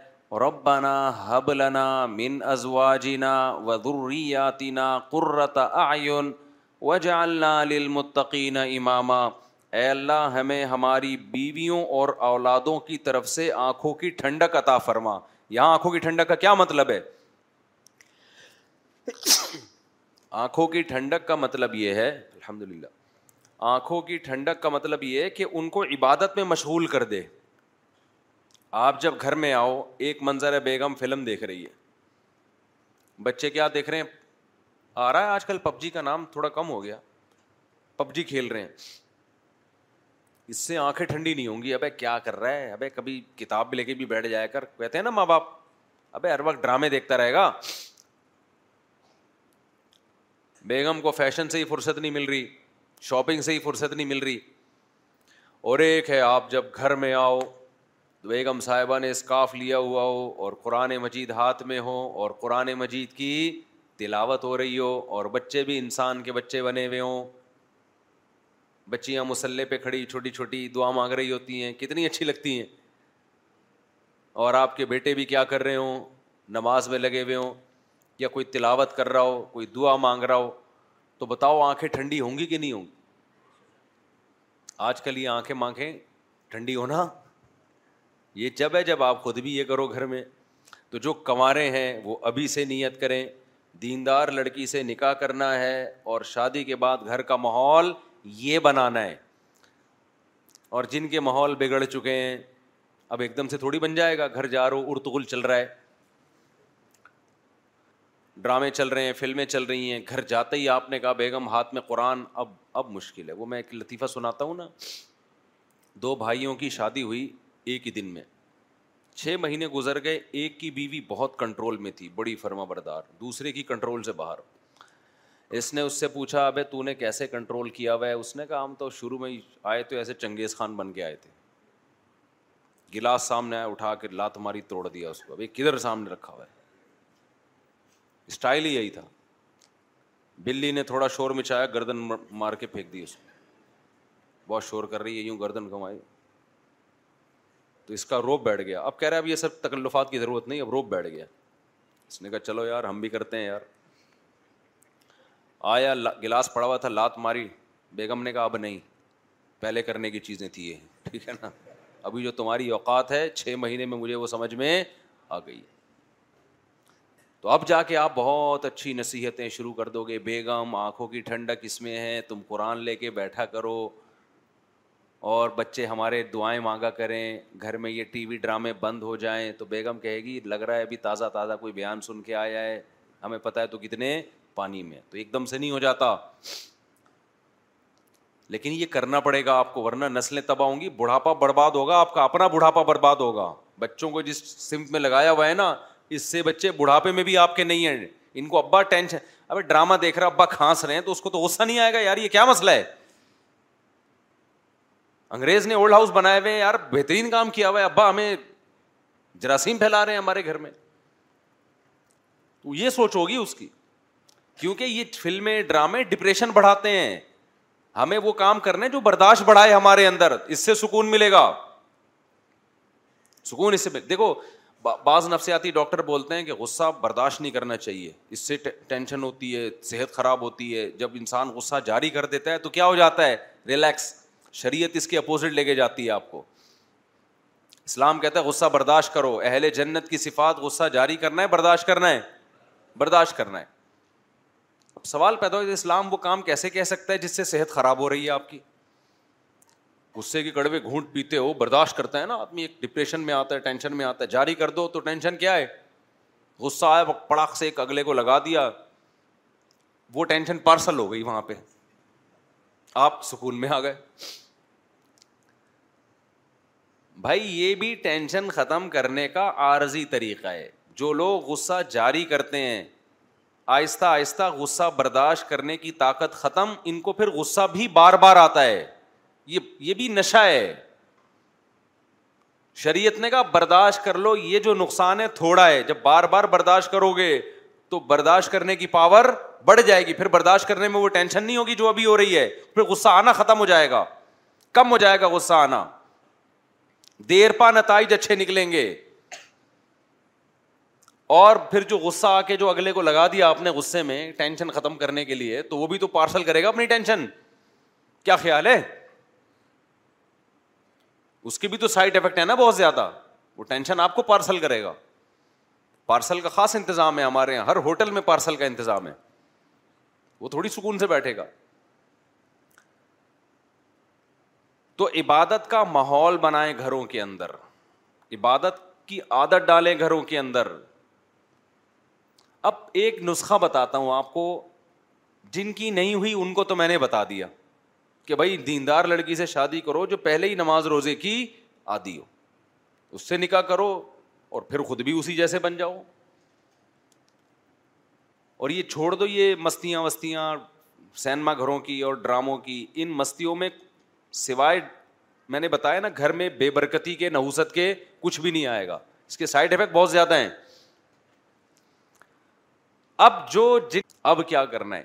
[SPEAKER 4] ربنا حب لنا من ازواجنا و نا قرۃ آئین و للمتقین اماما امامہ اے اللہ ہمیں ہماری بیویوں اور اولادوں کی طرف سے آنکھوں کی ٹھنڈک عطا فرما یہاں آنکھوں کی ٹھنڈک کا کیا مطلب ہے آنکھوں کی ٹھنڈک کا مطلب یہ ہے الحمد للہ آنکھوں کی ٹھنڈک کا مطلب یہ ہے کہ ان کو عبادت میں مشغول کر دے آپ جب گھر میں آؤ ایک منظر بیگم فلم دیکھ رہی ہے بچے کیا دیکھ رہے ہیں آ رہا ہے آج کل پب جی کا نام تھوڑا کم ہو گیا پب جی کھیل رہے ہیں اس سے آنکھیں ٹھنڈی نہیں ہوں گی ابھی کیا کر رہا ہے ابے کبھی کتاب بھی لے کے بھی بیٹھ جایا کر کہتے ہیں نا ماں باپ ابے ہر وقت ڈرامے دیکھتا رہے گا بیگم کو فیشن سے ہی فرصت نہیں مل رہی شاپنگ سے ہی فرصت نہیں مل رہی اور ایک ہے آپ جب گھر میں آؤ بیگم صاحبہ نے اسکارف لیا ہوا ہو اور قرآن مجید ہاتھ میں ہو اور قرآن مجید کی تلاوت ہو رہی ہو اور بچے بھی انسان کے بچے بنے ہوئے ہوں بچیاں مسلح پہ کھڑی چھوٹی چھوٹی دعا مانگ رہی ہوتی ہیں کتنی اچھی لگتی ہیں اور آپ کے بیٹے بھی کیا کر رہے ہوں نماز میں لگے ہوئے ہوں یا کوئی تلاوت کر رہا ہو کوئی دعا مانگ رہا ہو تو بتاؤ آنکھیں ٹھنڈی ہوں گی کہ نہیں ہوں گی آج کل یہ آنکھیں مانگیں ٹھنڈی ہونا یہ جب ہے جب آپ خود بھی یہ کرو گھر میں تو جو کمارے ہیں وہ ابھی سے نیت کریں دیندار لڑکی سے نکاح کرنا ہے اور شادی کے بعد گھر کا ماحول یہ بنانا ہے اور جن کے ماحول بگڑ چکے ہیں اب ایک دم سے تھوڑی بن جائے گا گھر جا رہو ارتغل چل رہا ہے ڈرامے چل رہے ہیں فلمیں چل رہی ہیں گھر جاتے ہی آپ نے کہا بیگم ہاتھ میں قرآن اب اب مشکل ہے وہ میں ایک لطیفہ سناتا ہوں نا دو بھائیوں کی شادی ہوئی ایک ہی دن میں چھ مہینے گزر گئے ایک کی بیوی بہت کنٹرول میں تھی بڑی فرما بردار دوسرے کی کنٹرول سے باہر اس نے اس سے پوچھا ابھی تو نے کیسے کنٹرول کیا ہوا ہے اس نے کہا ہم تو شروع میں ہی آئے تو ایسے چنگیز خان بن کے آئے تھے گلاس سامنے اٹھا کے لات ماری توڑ دیا اس کو ابھی کدھر سامنے رکھا ہوا ہے اسٹائل ہی یہی تھا بلی نے تھوڑا شور مچایا گردن مار کے پھینک دی اس کو بہت شور کر رہی ہے یوں گردن گھمائی تو اس کا روپ بیٹھ گیا اب کہہ رہے اب یہ سب تکلفات کی ضرورت نہیں اب روپ بیٹھ گیا اس نے کہا چلو یار ہم بھی کرتے ہیں یار آیا گلاس پڑا ہوا تھا لات ماری بیگم نے کہا اب نہیں پہلے کرنے کی چیزیں تھی یہ ٹھیک ہے نا ابھی جو تمہاری اوقات ہے چھ مہینے میں مجھے وہ سمجھ میں آ گئی تو اب جا کے آپ بہت اچھی نصیحتیں شروع کر دو گے بیگم آنکھوں کی ٹھنڈک اس میں ہے تم قرآن لے کے بیٹھا کرو اور بچے ہمارے دعائیں مانگا کریں گھر میں یہ ٹی وی ڈرامے بند ہو جائیں تو بیگم کہے گی لگ رہا ہے ابھی تازہ تازہ کوئی بیان سن کے آیا ہے ہمیں پتہ ہے تو کتنے پانی میں تو ایک دم سے نہیں ہو جاتا لیکن یہ کرنا پڑے گا آپ کو ورنہ نسلیں تباہ ہوں گی بڑھاپا برباد ہوگا آپ کا اپنا بڑھاپا برباد ہوگا بچوں کو جس سمت میں لگایا ہوا ہے نا اس سے بچے بڑھاپے میں بھی آپ کے نہیں ہیں ان کو ابا ٹینشن ابھی ڈرامہ دیکھ رہا ابا کھانس رہے ہیں تو اس کو تو غصہ نہیں آئے گا یار یہ کیا مسئلہ ہے انگریز نے اولڈ ہاؤس بنائے ہوئے یار بہترین کام کیا ہوا ہے ابا ہمیں جراثیم پھیلا رہے ہیں ہمارے گھر میں تو یہ سوچ ہوگی اس کی کیونکہ یہ فلمیں ڈرامے ڈپریشن بڑھاتے ہیں ہمیں وہ کام کرنے جو برداشت بڑھائے ہمارے اندر اس سے سکون ملے گا سکون اس سے دیکھو بعض نفسیاتی ڈاکٹر بولتے ہیں کہ غصہ برداشت نہیں کرنا چاہیے اس سے ٹینشن ہوتی ہے صحت خراب ہوتی ہے جب انسان غصہ جاری کر دیتا ہے تو کیا ہو جاتا ہے ریلیکس شریعت اس کے اپوزٹ لے کے جاتی ہے آپ کو اسلام کہتا ہے غصہ برداشت کرو اہل جنت کی صفات غصہ جاری کرنا ہے برداشت کرنا ہے برداشت کرنا ہے سوال پیدا ہو اسلام وہ کام کیسے کہہ سکتا ہے جس سے صحت خراب ہو رہی ہے آپ کی غصے کے کڑوے گھونٹ پیتے ہو برداشت کرتا ہے نا آدمی ایک ڈپریشن میں آتا ہے ٹینشن میں آتا ہے جاری کر دو تو ٹینشن کیا ہے غصہ آیا پڑاخ سے ایک اگلے کو لگا دیا وہ ٹینشن پارسل ہو گئی وہاں پہ آپ سکون میں آ گئے بھائی یہ بھی ٹینشن ختم کرنے کا عارضی طریقہ ہے جو لوگ غصہ جاری کرتے ہیں آہستہ آہستہ غصہ برداشت کرنے کی طاقت ختم ان کو پھر غصہ بھی بار بار آتا ہے یہ یہ بھی نشہ ہے شریعت نے کہا برداشت کر لو یہ جو نقصان ہے تھوڑا ہے جب بار بار برداشت کرو گے تو برداشت کرنے کی پاور بڑھ جائے گی پھر برداشت کرنے میں وہ ٹینشن نہیں ہوگی جو ابھی ہو رہی ہے پھر غصہ آنا ختم ہو جائے گا کم ہو جائے گا غصہ آنا دیر پا نتائج اچھے نکلیں گے اور پھر جو غصہ آ کے جو اگلے کو لگا دیا آپ نے غصے میں ٹینشن ختم کرنے کے لیے تو وہ بھی تو پارسل کرے گا اپنی ٹینشن کیا خیال ہے اس کی بھی تو سائڈ افیکٹ ہے نا بہت زیادہ وہ ٹینشن آپ کو پارسل کرے گا پارسل کا خاص انتظام ہے ہمارے یہاں ہر ہوٹل میں پارسل کا انتظام ہے وہ تھوڑی سکون سے بیٹھے گا تو عبادت کا ماحول بنائیں گھروں کے اندر عبادت کی عادت ڈالیں گھروں کے اندر اب ایک نسخہ بتاتا ہوں آپ کو جن کی نہیں ہوئی ان کو تو میں نے بتا دیا کہ بھائی دیندار لڑکی سے شادی کرو جو پہلے ہی نماز روزے کی عادی ہو اس سے نکاح کرو اور پھر خود بھی اسی جیسے بن جاؤ اور یہ چھوڑ دو یہ مستیاں وستیاں سینما گھروں کی اور ڈراموں کی ان مستیوں میں سوائے میں نے بتایا نا گھر میں بے برکتی کے نحوست کے کچھ بھی نہیں آئے گا اس کے سائڈ افیکٹ بہت زیادہ ہیں اب جو اب کیا کرنا ہے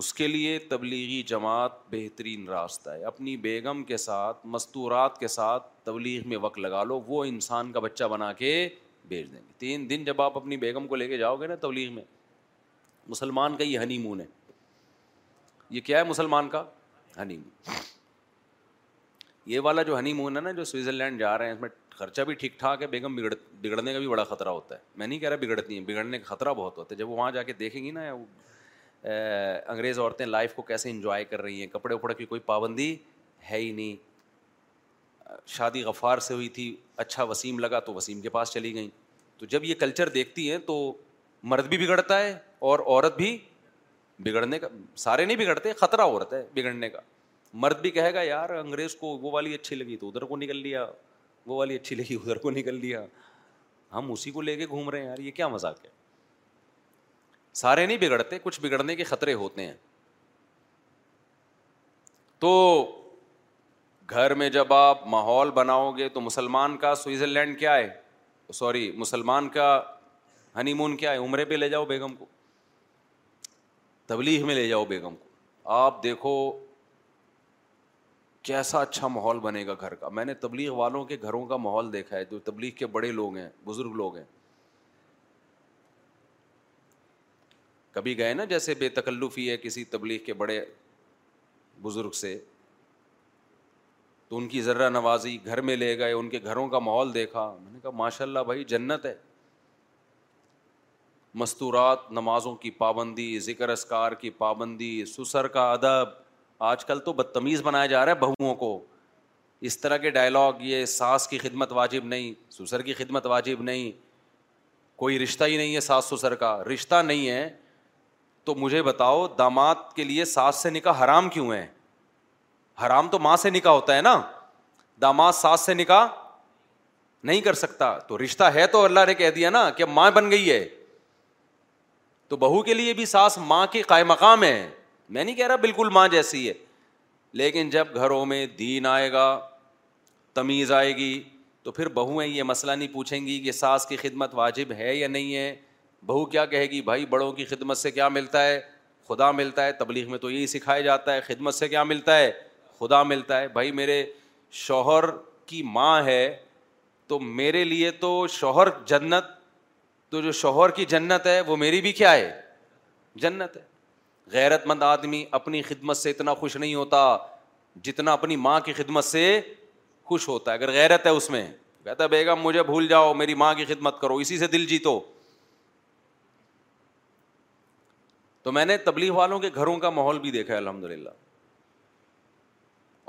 [SPEAKER 4] اس کے لیے تبلیغی جماعت بہترین راستہ ہے اپنی بیگم کے ساتھ مستورات کے ساتھ تبلیغ میں وقت لگا لو وہ انسان کا بچہ بنا کے بھیج دیں گے تین دن جب آپ اپنی بیگم کو لے کے جاؤ گے نا تبلیغ میں مسلمان کا یہ ہنی مون ہے یہ کیا ہے مسلمان کا ہنی مون یہ والا جو ہنی مون ہے نا جو سوئٹزرلینڈ جا رہے ہیں اس میں خرچہ بھی ٹھیک ٹھاک ہے بیگم بگڑ بگڑنے کا بھی بڑا خطرہ ہوتا ہے میں نہیں کہہ رہا بگڑتی ہیں بگڑنے کا خطرہ بہت ہوتا ہے جب وہاں جا کے دیکھیں گی نا انگریز عورتیں لائف کو کیسے انجوائے کر رہی ہیں کپڑے وپڑے کی کوئی پابندی ہے ہی نہیں شادی غفار سے ہوئی تھی اچھا وسیم لگا تو وسیم کے پاس چلی گئیں تو جب یہ کلچر دیکھتی ہیں تو مرد بھی بگڑتا ہے اور عورت بھی بگڑنے کا سارے نہیں بگڑتے خطرہ عورت ہے بگڑنے کا مرد بھی کہے گا یار انگریز کو وہ والی اچھی لگی تو ادھر کو نکل لیا وہ والی اچھی لگی ادھر کو نکل دیا ہم اسی کو لے کے گھوم رہے ہیں یار یہ کیا مذاق ہے سارے نہیں بگڑتے کچھ بگڑنے کے خطرے ہوتے ہیں تو گھر میں جب آپ ماحول بناؤ گے تو مسلمان کا سوئٹزرلینڈ کیا ہے سوری مسلمان کا ہنی مون کیا ہے عمرے پہ لے جاؤ بیگم کو تبلیغ میں لے جاؤ بیگم کو آپ دیکھو کیسا اچھا ماحول بنے گا گھر کا میں نے تبلیغ والوں کے گھروں کا ماحول دیکھا ہے جو تبلیغ کے بڑے لوگ ہیں بزرگ لوگ ہیں کبھی گئے نا جیسے بے تکلفی ہے کسی تبلیغ کے بڑے بزرگ سے تو ان کی ذرہ نوازی گھر میں لے گئے ان کے گھروں کا ماحول دیکھا میں نے کہا ماشاء اللہ بھائی جنت ہے مستورات نمازوں کی پابندی ذکر اسکار کی پابندی سسر کا ادب آج کل تو بدتمیز بنایا جا رہا ہے بہوؤں کو اس طرح کے ڈائلاگ یہ ساس کی خدمت واجب نہیں سسر کی خدمت واجب نہیں کوئی رشتہ ہی نہیں ہے ساس سسر کا رشتہ نہیں ہے تو مجھے بتاؤ داماد کے لیے ساس سے نکاح حرام کیوں ہے حرام تو ماں سے نکاح ہوتا ہے نا داماد ساس سے نکاح نہیں کر سکتا تو رشتہ ہے تو اللہ نے کہہ دیا نا کہ ماں بن گئی ہے تو بہو کے لیے بھی ساس ماں کے قائم مقام ہے میں نہیں کہہ رہا بالکل ماں جیسی ہے لیکن جب گھروں میں دین آئے گا تمیز آئے گی تو پھر بہویں یہ مسئلہ نہیں پوچھیں گی کہ ساس کی خدمت واجب ہے یا نہیں ہے بہو کیا کہے گی بھائی بڑوں کی خدمت سے کیا ملتا ہے خدا ملتا ہے تبلیغ میں تو یہی سکھایا جاتا ہے خدمت سے کیا ملتا ہے خدا ملتا ہے بھائی میرے شوہر کی ماں ہے تو میرے لیے تو شوہر جنت تو جو شوہر کی جنت ہے وہ میری بھی کیا ہے جنت ہے غیرت مند آدمی اپنی خدمت سے اتنا خوش نہیں ہوتا جتنا اپنی ماں کی خدمت سے خوش ہوتا ہے اگر غیرت ہے اس میں کہتا ہے بیگم مجھے بھول جاؤ میری ماں کی خدمت کرو اسی سے دل جیتو تو میں نے تبلیغ والوں کے گھروں کا ماحول بھی دیکھا ہے الحمد للہ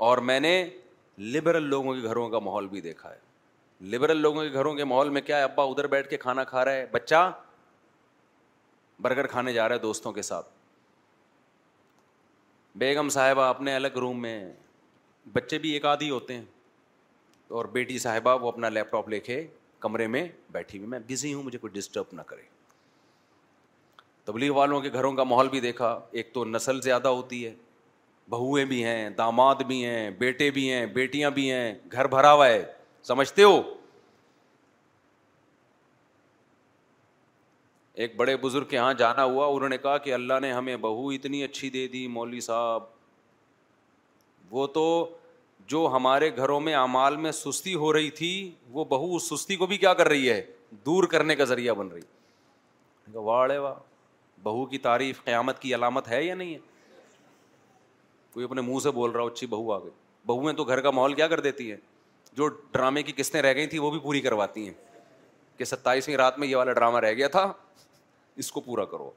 [SPEAKER 4] اور میں نے لبرل لوگوں کے گھروں کا ماحول بھی دیکھا ہے لبرل لوگوں کے گھروں کے ماحول میں کیا ہے ابا ادھر بیٹھ کے کھانا کھا رہا ہے بچہ برگر کھانے جا رہا ہے دوستوں کے ساتھ بیگم صاحبہ اپنے الگ روم میں بچے بھی ایک آدھی ہوتے ہیں اور بیٹی صاحبہ وہ اپنا لیپ ٹاپ لے کے کمرے میں بیٹھی ہوئی میں بزی ہوں مجھے کوئی ڈسٹرب نہ کرے تبلیغ والوں کے گھروں کا ماحول بھی دیکھا ایک تو نسل زیادہ ہوتی ہے بہویں بھی ہیں داماد بھی ہیں بیٹے بھی ہیں بیٹیاں بھی ہیں گھر بھرا ہوا ہے سمجھتے ہو ایک بڑے بزرگ کے یہاں جانا ہوا انہوں نے کہا کہ اللہ نے ہمیں بہو اتنی اچھی دے دی مولوی صاحب وہ تو جو ہمارے گھروں میں اعمال میں سستی ہو رہی تھی وہ بہو اس سستی کو بھی کیا کر رہی ہے دور کرنے کا ذریعہ بن رہی واڑے واہ بہو کی تعریف قیامت کی علامت ہے یا نہیں ہے کوئی اپنے منہ سے بول رہا ہو اچھی بہو آ گئی بہویں تو گھر کا ماحول کیا کر دیتی ہیں جو ڈرامے کی قسطیں رہ گئی تھیں وہ بھی پوری کرواتی ہیں کہ ستائیسویں رات میں یہ والا ڈرامہ رہ گیا تھا اس کو پورا کرو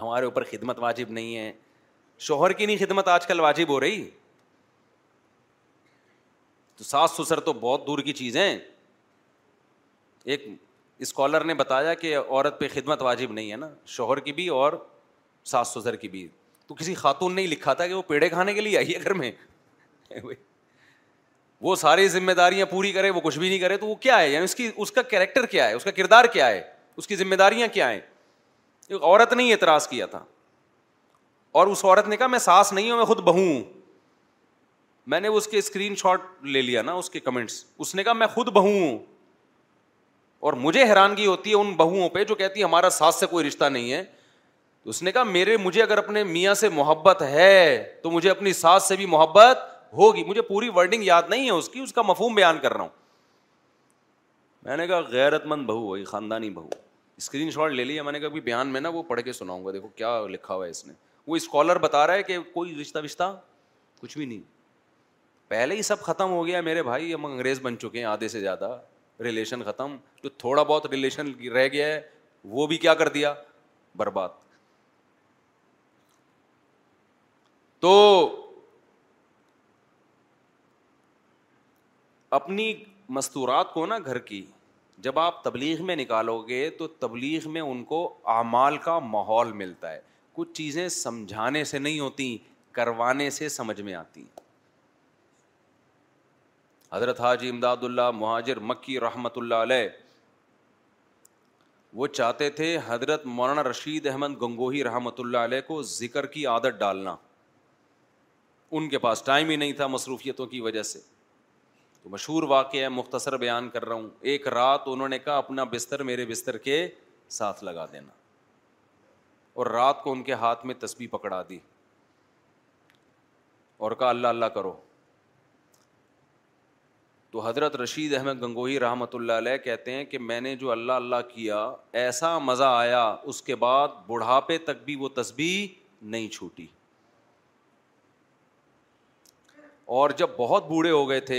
[SPEAKER 4] ہمارے اوپر خدمت واجب نہیں ہے شوہر کی نہیں خدمت آج کل واجب ہو رہی تو ساس سسر تو بہت دور کی چیز ہیں ایک اسکالر نے بتایا کہ عورت پہ خدمت واجب نہیں ہے نا شوہر کی بھی اور ساس سسر کی بھی تو کسی خاتون نے لکھا تھا کہ وہ پیڑے کھانے کے لیے آئیے گھر میں وہ ساری ذمہ داریاں پوری کرے وہ کچھ بھی نہیں کرے تو وہ کیا ہے یعنی اس کا کیریکٹر کیا ہے اس کا کردار کیا ہے اس کی ذمہ داریاں کیا ہیں ایک عورت نے اعتراض کیا تھا اور اس عورت نے کہا میں ساس نہیں ہوں میں خود بہو ہوں میں نے اس اس اس کے کے اسکرین شاٹ لے لیا نا کمنٹس نے کہا میں خود بہو ہوں اور مجھے حیرانگی ہوتی ہے ان پہ جو کہتی ہے ہمارا ساس سے کوئی رشتہ نہیں ہے اس نے کہا میرے مجھے اگر اپنے میاں سے محبت ہے تو مجھے اپنی ساس سے بھی محبت ہوگی مجھے پوری ورڈنگ یاد نہیں ہے اس کی اس کا مفہوم بیان کر رہا ہوں میں نے کہا غیرت مند بہو ہوئی خاندانی بہو اسکرین شاٹ لے لیا میں نے کہا بیان میں نا وہ پڑھ کے سناؤں گا دیکھو کیا لکھا ہوا ہے اس نے وہ اسکالر بتا رہا ہے کہ کوئی رشتہ وشتہ کچھ بھی نہیں پہلے ہی سب ختم ہو گیا میرے بھائی ہم انگریز بن چکے ہیں آدھے سے زیادہ ریلیشن ختم جو تھوڑا بہت ریلیشن رہ گیا ہے وہ بھی کیا کر دیا برباد تو اپنی مستورات کو نا گھر کی جب آپ تبلیغ میں نکالو گے تو تبلیغ میں ان کو اعمال کا ماحول ملتا ہے کچھ چیزیں سمجھانے سے نہیں ہوتی کروانے سے سمجھ میں آتی حضرت حاجی امداد اللہ مہاجر مکی رحمت اللہ علیہ وہ چاہتے تھے حضرت مولانا رشید احمد گنگوہی رحمۃ اللہ علیہ کو ذکر کی عادت ڈالنا ان کے پاس ٹائم ہی نہیں تھا مصروفیتوں کی وجہ سے تو مشہور واقعہ ہے مختصر بیان کر رہا ہوں ایک رات انہوں نے کہا اپنا بستر میرے بستر کے ساتھ لگا دینا اور رات کو ان کے ہاتھ میں تسبیح پکڑا دی اور کہا اللہ اللہ کرو تو حضرت رشید احمد گنگوہی رحمۃ اللہ علیہ کہتے ہیں کہ میں نے جو اللہ اللہ کیا ایسا مزہ آیا اس کے بعد بڑھاپے تک بھی وہ تسبیح نہیں چھوٹی اور جب بہت بوڑھے ہو گئے تھے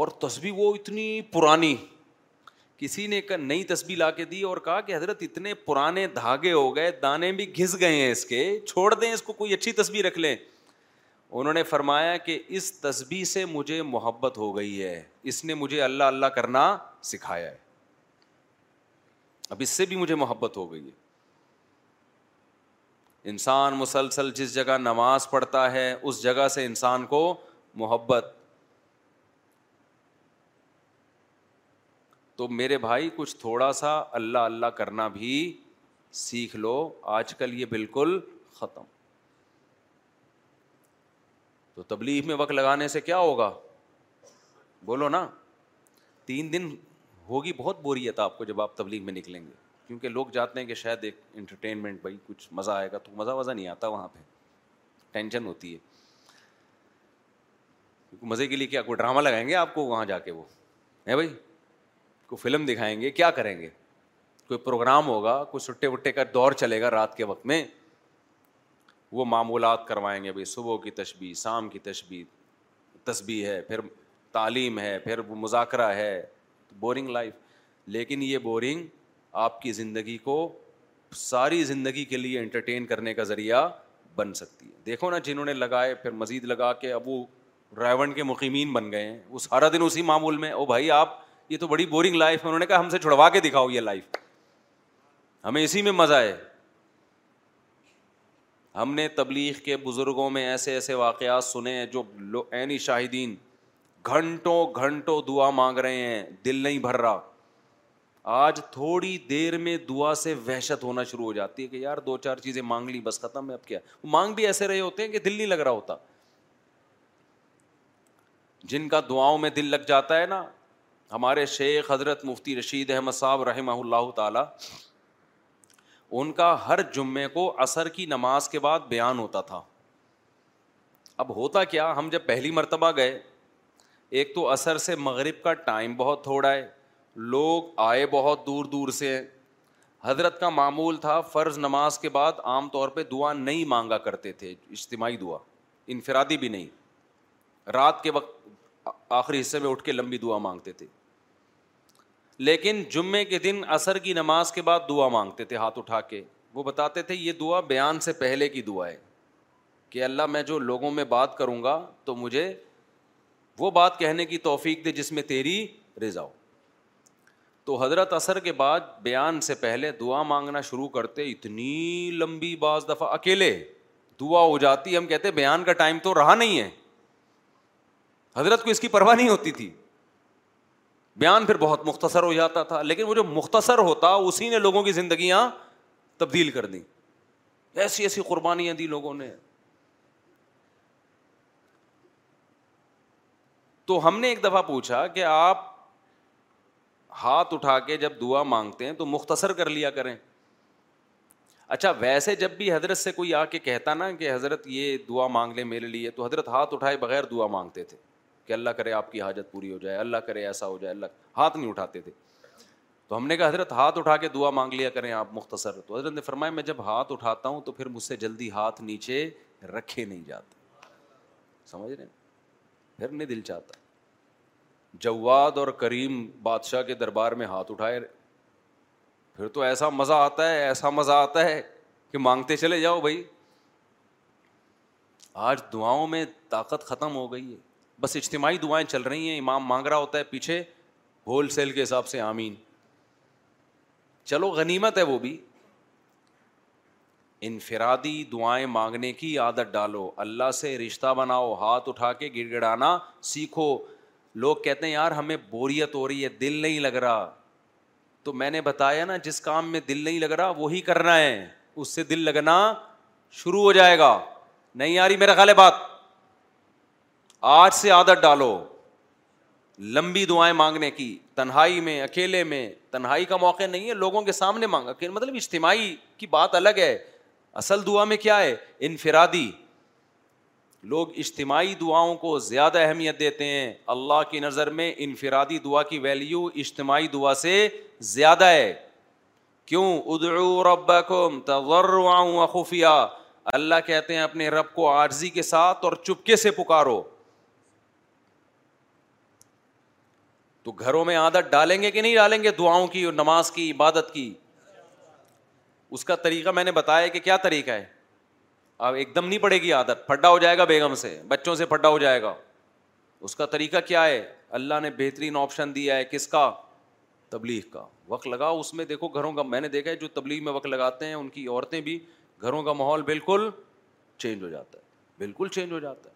[SPEAKER 4] اور تسبیح وہ اتنی پرانی کسی نے ایک نئی تسبیح لا کے دی اور کہا کہ حضرت اتنے پرانے دھاگے ہو گئے دانے بھی گھس گئے ہیں اس کے چھوڑ دیں اس کو کوئی اچھی تسبیح رکھ لیں انہوں نے فرمایا کہ اس تسبیح سے مجھے محبت ہو گئی ہے اس نے مجھے اللہ اللہ کرنا سکھایا ہے اب اس سے بھی مجھے محبت ہو گئی ہے انسان مسلسل جس جگہ نماز پڑھتا ہے اس جگہ سے انسان کو محبت تو میرے بھائی کچھ تھوڑا سا اللہ اللہ کرنا بھی سیکھ لو آج کل یہ بالکل ختم تو تبلیغ میں وقت لگانے سے کیا ہوگا بولو نا تین دن ہوگی بہت بوریت آپ کو جب آپ تبلیغ میں نکلیں گے کیونکہ لوگ جاتے ہیں کہ شاید ایک انٹرٹینمنٹ بھائی کچھ مزہ آئے گا تو مزہ وزہ نہیں آتا وہاں پہ ٹینشن ہوتی ہے مزے کے لیے کیا کوئی ڈرامہ لگائیں گے آپ کو وہاں جا کے وہ ہے بھائی کو فلم دکھائیں گے کیا کریں گے کوئی پروگرام ہوگا کوئی سٹے وٹے کا دور چلے گا رات کے وقت میں وہ معمولات کروائیں گے بھائی صبح کی تشبیح شام کی تشبیح تسبیح ہے پھر تعلیم ہے پھر مذاکرہ ہے بورنگ لائف لیکن یہ بورنگ آپ کی زندگی کو ساری زندگی کے لیے انٹرٹین کرنے کا ذریعہ بن سکتی ہے دیکھو نا جنہوں نے لگائے پھر مزید لگا کے اب وہ راوڈ کے مقیمین بن گئے ہیں وہ سارا دن اسی معمول میں او بھائی آپ یہ تو بڑی بورنگ لائف ہے انہوں نے کہا ہم سے چھڑوا کے دکھاؤ یہ لائف ہمیں اسی میں مزہ ہے ہم نے تبلیغ کے بزرگوں میں ایسے ایسے واقعات سنے ہیں جو عینی شاہدین گھنٹوں گھنٹوں دعا مانگ رہے ہیں دل نہیں بھر رہا آج تھوڑی دیر میں دعا سے وحشت ہونا شروع ہو جاتی ہے کہ یار دو چار چیزیں مانگ لی بس ختم ہے اب کیا مانگ بھی ایسے رہے ہوتے ہیں کہ دل نہیں لگ رہا ہوتا جن کا دعاؤں میں دل لگ جاتا ہے نا ہمارے شیخ حضرت مفتی رشید احمد صاحب رحمہ اللہ تعالی ان کا ہر جمعے کو عصر کی نماز کے بعد بیان ہوتا تھا اب ہوتا کیا ہم جب پہلی مرتبہ گئے ایک تو عصر سے مغرب کا ٹائم بہت تھوڑا ہے لوگ آئے بہت دور دور سے حضرت کا معمول تھا فرض نماز کے بعد عام طور پہ دعا نہیں مانگا کرتے تھے اجتماعی دعا انفرادی بھی نہیں رات کے وقت آخری حصے میں اٹھ کے لمبی دعا مانگتے تھے لیکن جمعے کے دن عصر کی نماز کے بعد دعا مانگتے تھے ہاتھ اٹھا کے وہ بتاتے تھے یہ دعا بیان سے پہلے کی دعا ہے کہ اللہ میں جو لوگوں میں بات کروں گا تو مجھے وہ بات کہنے کی توفیق دے جس میں تیری رضا ہو تو حضرت اثر کے بعد بیان سے پہلے دعا مانگنا شروع کرتے اتنی لمبی بعض دفعہ اکیلے دعا ہو جاتی ہم کہتے بیان کا ٹائم تو رہا نہیں ہے حضرت کو اس کی پرواہ نہیں ہوتی تھی بیان پھر بہت مختصر ہو جاتا تھا لیکن وہ جو مختصر ہوتا اسی نے لوگوں کی زندگیاں تبدیل کر دیں ایسی ایسی قربانیاں دی لوگوں نے تو ہم نے ایک دفعہ پوچھا کہ آپ ہاتھ اٹھا کے جب دعا مانگتے ہیں تو مختصر کر لیا کریں اچھا ویسے جب بھی حضرت سے کوئی آ کے کہتا نا کہ حضرت یہ دعا مانگ لیں میرے لیے تو حضرت ہاتھ اٹھائے بغیر دعا مانگتے تھے کہ اللہ کرے آپ کی حاجت پوری ہو جائے اللہ کرے ایسا ہو جائے اللہ ہاتھ نہیں اٹھاتے تھے تو ہم نے کہا حضرت ہاتھ اٹھا کے دعا مانگ لیا کریں آپ مختصر تو حضرت نے فرمایا میں جب ہاتھ اٹھاتا ہوں تو پھر مجھ سے جلدی ہاتھ نیچے رکھے نہیں جاتے سمجھ رہے پھر نہیں دل چاہتا جواد اور کریم بادشاہ کے دربار میں ہاتھ اٹھائے پھر تو ایسا مزہ آتا ہے ایسا مزہ آتا ہے کہ مانگتے چلے جاؤ بھائی آج دعاؤں میں طاقت ختم ہو گئی ہے بس اجتماعی دعائیں چل رہی ہیں امام مانگ رہا ہوتا ہے پیچھے ہول سیل کے حساب سے آمین چلو غنیمت ہے وہ بھی انفرادی دعائیں مانگنے کی عادت ڈالو اللہ سے رشتہ بناؤ ہاتھ اٹھا کے گڑ گڑانا سیکھو لوگ کہتے ہیں یار ہمیں بوریت ہو رہی ہے دل نہیں لگ رہا تو میں نے بتایا نا جس کام میں دل نہیں لگ رہا وہی کرنا ہے اس سے دل لگنا شروع ہو جائے گا نہیں یاری میرا خیال ہے بات آج سے عادت ڈالو لمبی دعائیں مانگنے کی تنہائی میں اکیلے میں تنہائی کا موقع نہیں ہے لوگوں کے سامنے مانگا کہ مطلب اجتماعی کی بات الگ ہے اصل دعا میں کیا ہے انفرادی لوگ اجتماعی دعاؤں کو زیادہ اہمیت دیتے ہیں اللہ کی نظر میں انفرادی دعا کی ویلیو اجتماعی دعا سے زیادہ ہے کیوں ادعو ربکم تضرعا خوفیہ اللہ کہتے ہیں اپنے رب کو عارضی کے ساتھ اور چپکے سے پکارو تو گھروں میں عادت ڈالیں گے کہ نہیں ڈالیں گے دعاؤں کی اور نماز کی عبادت کی اس کا طریقہ میں نے بتایا کہ کیا طریقہ ہے اب ایک دم نہیں پڑے گی عادت پھڈا ہو جائے گا بیگم سے بچوں سے پھڈا ہو جائے گا اس کا طریقہ کیا ہے اللہ نے بہترین آپشن دیا ہے کس کا تبلیغ کا وقت لگا اس میں دیکھو گھروں کا میں نے دیکھا ہے جو تبلیغ میں وقت لگاتے ہیں ان کی عورتیں بھی گھروں کا ماحول بالکل چینج ہو جاتا ہے بالکل چینج ہو جاتا ہے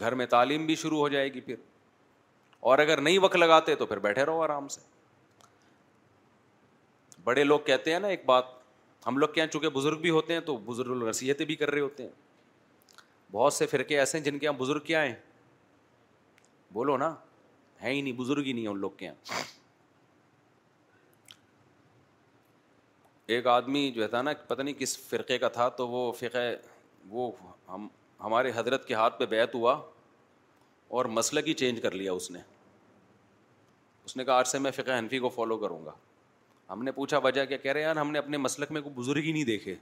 [SPEAKER 4] گھر میں تعلیم بھی شروع ہو جائے گی پھر اور اگر نہیں وقت لگاتے تو پھر بیٹھے رہو آرام سے بڑے لوگ کہتے ہیں نا ایک بات ہم لوگ کے یہاں چونکہ بزرگ بھی ہوتے ہیں تو بزرگ رسیحتیں بھی کر رہے ہوتے ہیں بہت سے فرقے ایسے ہیں جن کے یہاں بزرگ کیا ہیں بولو نا ہے ہی نہیں بزرگ ہی نہیں ان لوگ کے یہاں ایک آدمی جو ہے تھا نا پتہ نہیں کس فرقے کا تھا تو وہ فقہ وہ ہم ہمارے حضرت کے ہاتھ پہ بیت ہوا اور مسلک ہی چینج کر لیا اس نے اس نے کہا آج سے میں فقہ حنفی کو فالو کروں گا ہم نے پوچھا وجہ کیا کہہ رہے یار ہم نے اپنے مسلک میں کوئی بزرگ ہی نہیں دیکھے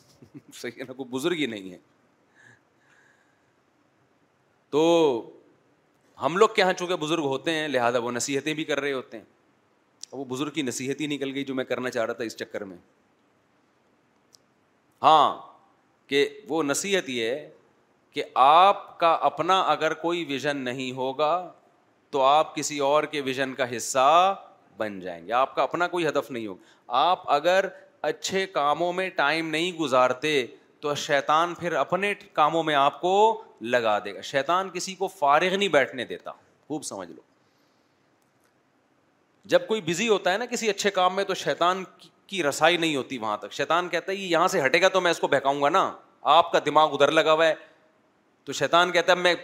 [SPEAKER 4] صحیح ہے نا کوئی بزرگ ہی نہیں ہے تو ہم لوگ یہاں چونکہ بزرگ ہوتے ہیں لہٰذا وہ نصیحتیں بھی کر رہے ہوتے ہیں وہ بزرگ کی نصیحت ہی نکل گئی جو میں کرنا چاہ رہا تھا اس چکر میں ہاں کہ وہ نصیحت یہ ہے کہ آپ کا اپنا اگر کوئی ویژن نہیں ہوگا تو آپ کسی اور کے ویژن کا حصہ بن جائیں گے آپ کا اپنا کوئی ہدف نہیں ہوگا آپ اگر اچھے کاموں میں ٹائم نہیں گزارتے تو شیطان پھر اپنے کاموں میں آپ کو لگا دے گا شیطان کسی کو فارغ نہیں بیٹھنے دیتا خوب سمجھ لو جب کوئی بزی ہوتا ہے نا کسی اچھے کام میں تو شیطان کی رسائی نہیں ہوتی وہاں تک شیطان کہتا ہے یہاں سے ہٹے گا تو میں اس کو بہکاؤں گا نا آپ کا دماغ ادھر لگا ہوا ہے تو شیطان کہتا ہے میں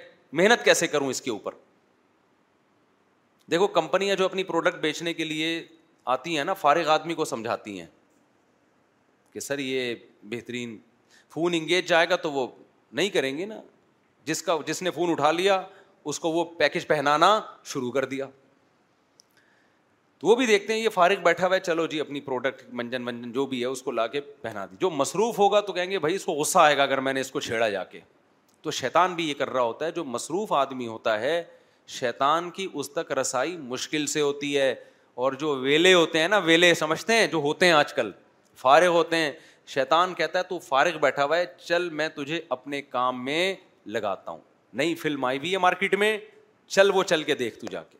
[SPEAKER 4] محنت کیسے کروں اس کے اوپر دیکھو کمپنیاں جو اپنی پروڈکٹ بیچنے کے لیے آتی ہیں نا فارغ آدمی کو سمجھاتی ہیں کہ سر یہ بہترین فون انگیج جائے گا تو وہ نہیں کریں گے نا جس کا جس نے فون اٹھا لیا اس کو وہ پیکج پہنانا شروع کر دیا تو وہ بھی دیکھتے ہیں یہ فارغ بیٹھا ہوا ہے چلو جی اپنی پروڈکٹ منجن ونجن جو بھی ہے اس کو لا کے پہنا دی جو مصروف ہوگا تو کہیں گے بھائی اس کو غصہ آئے گا اگر میں نے اس کو چھیڑا جا کے تو شیطان بھی یہ کر رہا ہوتا ہے جو مصروف آدمی ہوتا ہے شیطان کی اس تک رسائی مشکل سے ہوتی ہے اور جو ویلے ہوتے ہیں نا ویلے سمجھتے ہیں جو ہوتے ہیں آج کل فارغ ہوتے ہیں شیطان کہتا ہے تو فارغ بیٹھا ہوا ہے چل میں تجھے اپنے کام میں لگاتا ہوں نئی فلم آئی بھی ہے مارکیٹ میں چل وہ چل کے دیکھ تو جا کے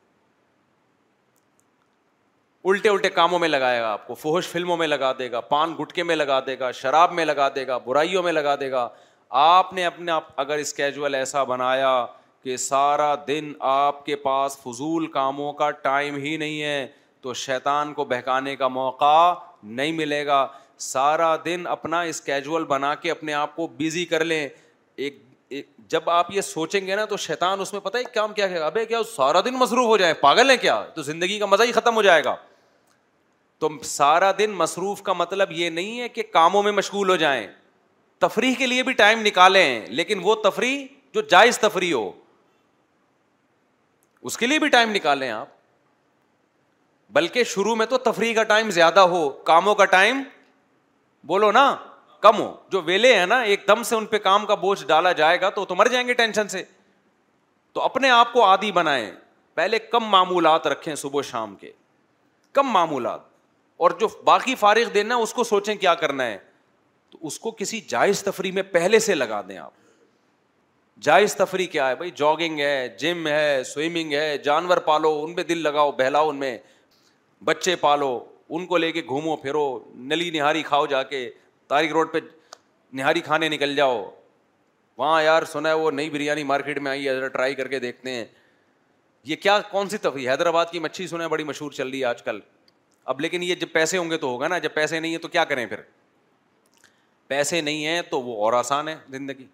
[SPEAKER 4] الٹے الٹے کاموں میں لگائے گا آپ کو فوہش فلموں میں لگا دے گا پان گٹکے میں لگا دے گا شراب میں لگا دے گا برائیوں میں لگا دے گا آپ نے اپنے آپ اگر اسکیجول ایسا بنایا کہ سارا دن آپ کے پاس فضول کاموں کا ٹائم ہی نہیں ہے تو شیطان کو بہکانے کا موقع نہیں ملے گا سارا دن اپنا اسکیجول بنا کے اپنے آپ کو بزی کر لیں ایک جب آپ یہ سوچیں گے نا تو شیطان اس میں پتہ ہے کام کیا ابھی کیا سارا دن مصروف ہو جائے پاگل ہیں کیا تو زندگی کا مزہ ہی ختم ہو جائے گا تو سارا دن مصروف کا مطلب یہ نہیں ہے کہ کاموں میں مشغول ہو جائیں تفریح کے لیے بھی ٹائم نکالیں لیکن وہ تفریح جو جائز تفریح ہو اس کے لیے بھی ٹائم نکالیں آپ بلکہ شروع میں تو تفریح کا ٹائم زیادہ ہو کاموں کا ٹائم بولو نا کم ہو جو ویلے ہیں نا ایک دم سے ان پہ کام کا بوجھ ڈالا جائے گا تو تو مر جائیں گے ٹینشن سے تو اپنے آپ کو آدھی بنائیں پہلے کم معمولات رکھیں صبح شام کے کم معمولات اور جو باقی فارغ دینا اس کو سوچیں کیا کرنا ہے تو اس کو کسی جائز تفریح میں پہلے سے لگا دیں آپ جائز تفریح کیا ہے بھائی جاگنگ ہے جم ہے سوئمنگ ہے جانور پالو ان پہ دل لگاؤ بہلاؤ ان میں بچے پالو ان کو لے کے گھومو پھرو نلی نہاری کھاؤ جا کے تارک روڈ پہ نہاری کھانے نکل جاؤ وہاں یار سنا ہے وہ نئی بریانی مارکیٹ میں آئی ہے ذرا ٹرائی کر کے دیکھتے ہیں یہ کیا کون سی تفریح حیدرآباد کی مچھلی سنا ہے بڑی مشہور چل رہی ہے آج کل اب لیکن یہ جب پیسے ہوں گے تو ہوگا نا جب پیسے نہیں ہے تو کیا کریں پھر پیسے نہیں ہیں تو وہ اور آسان ہے زندگی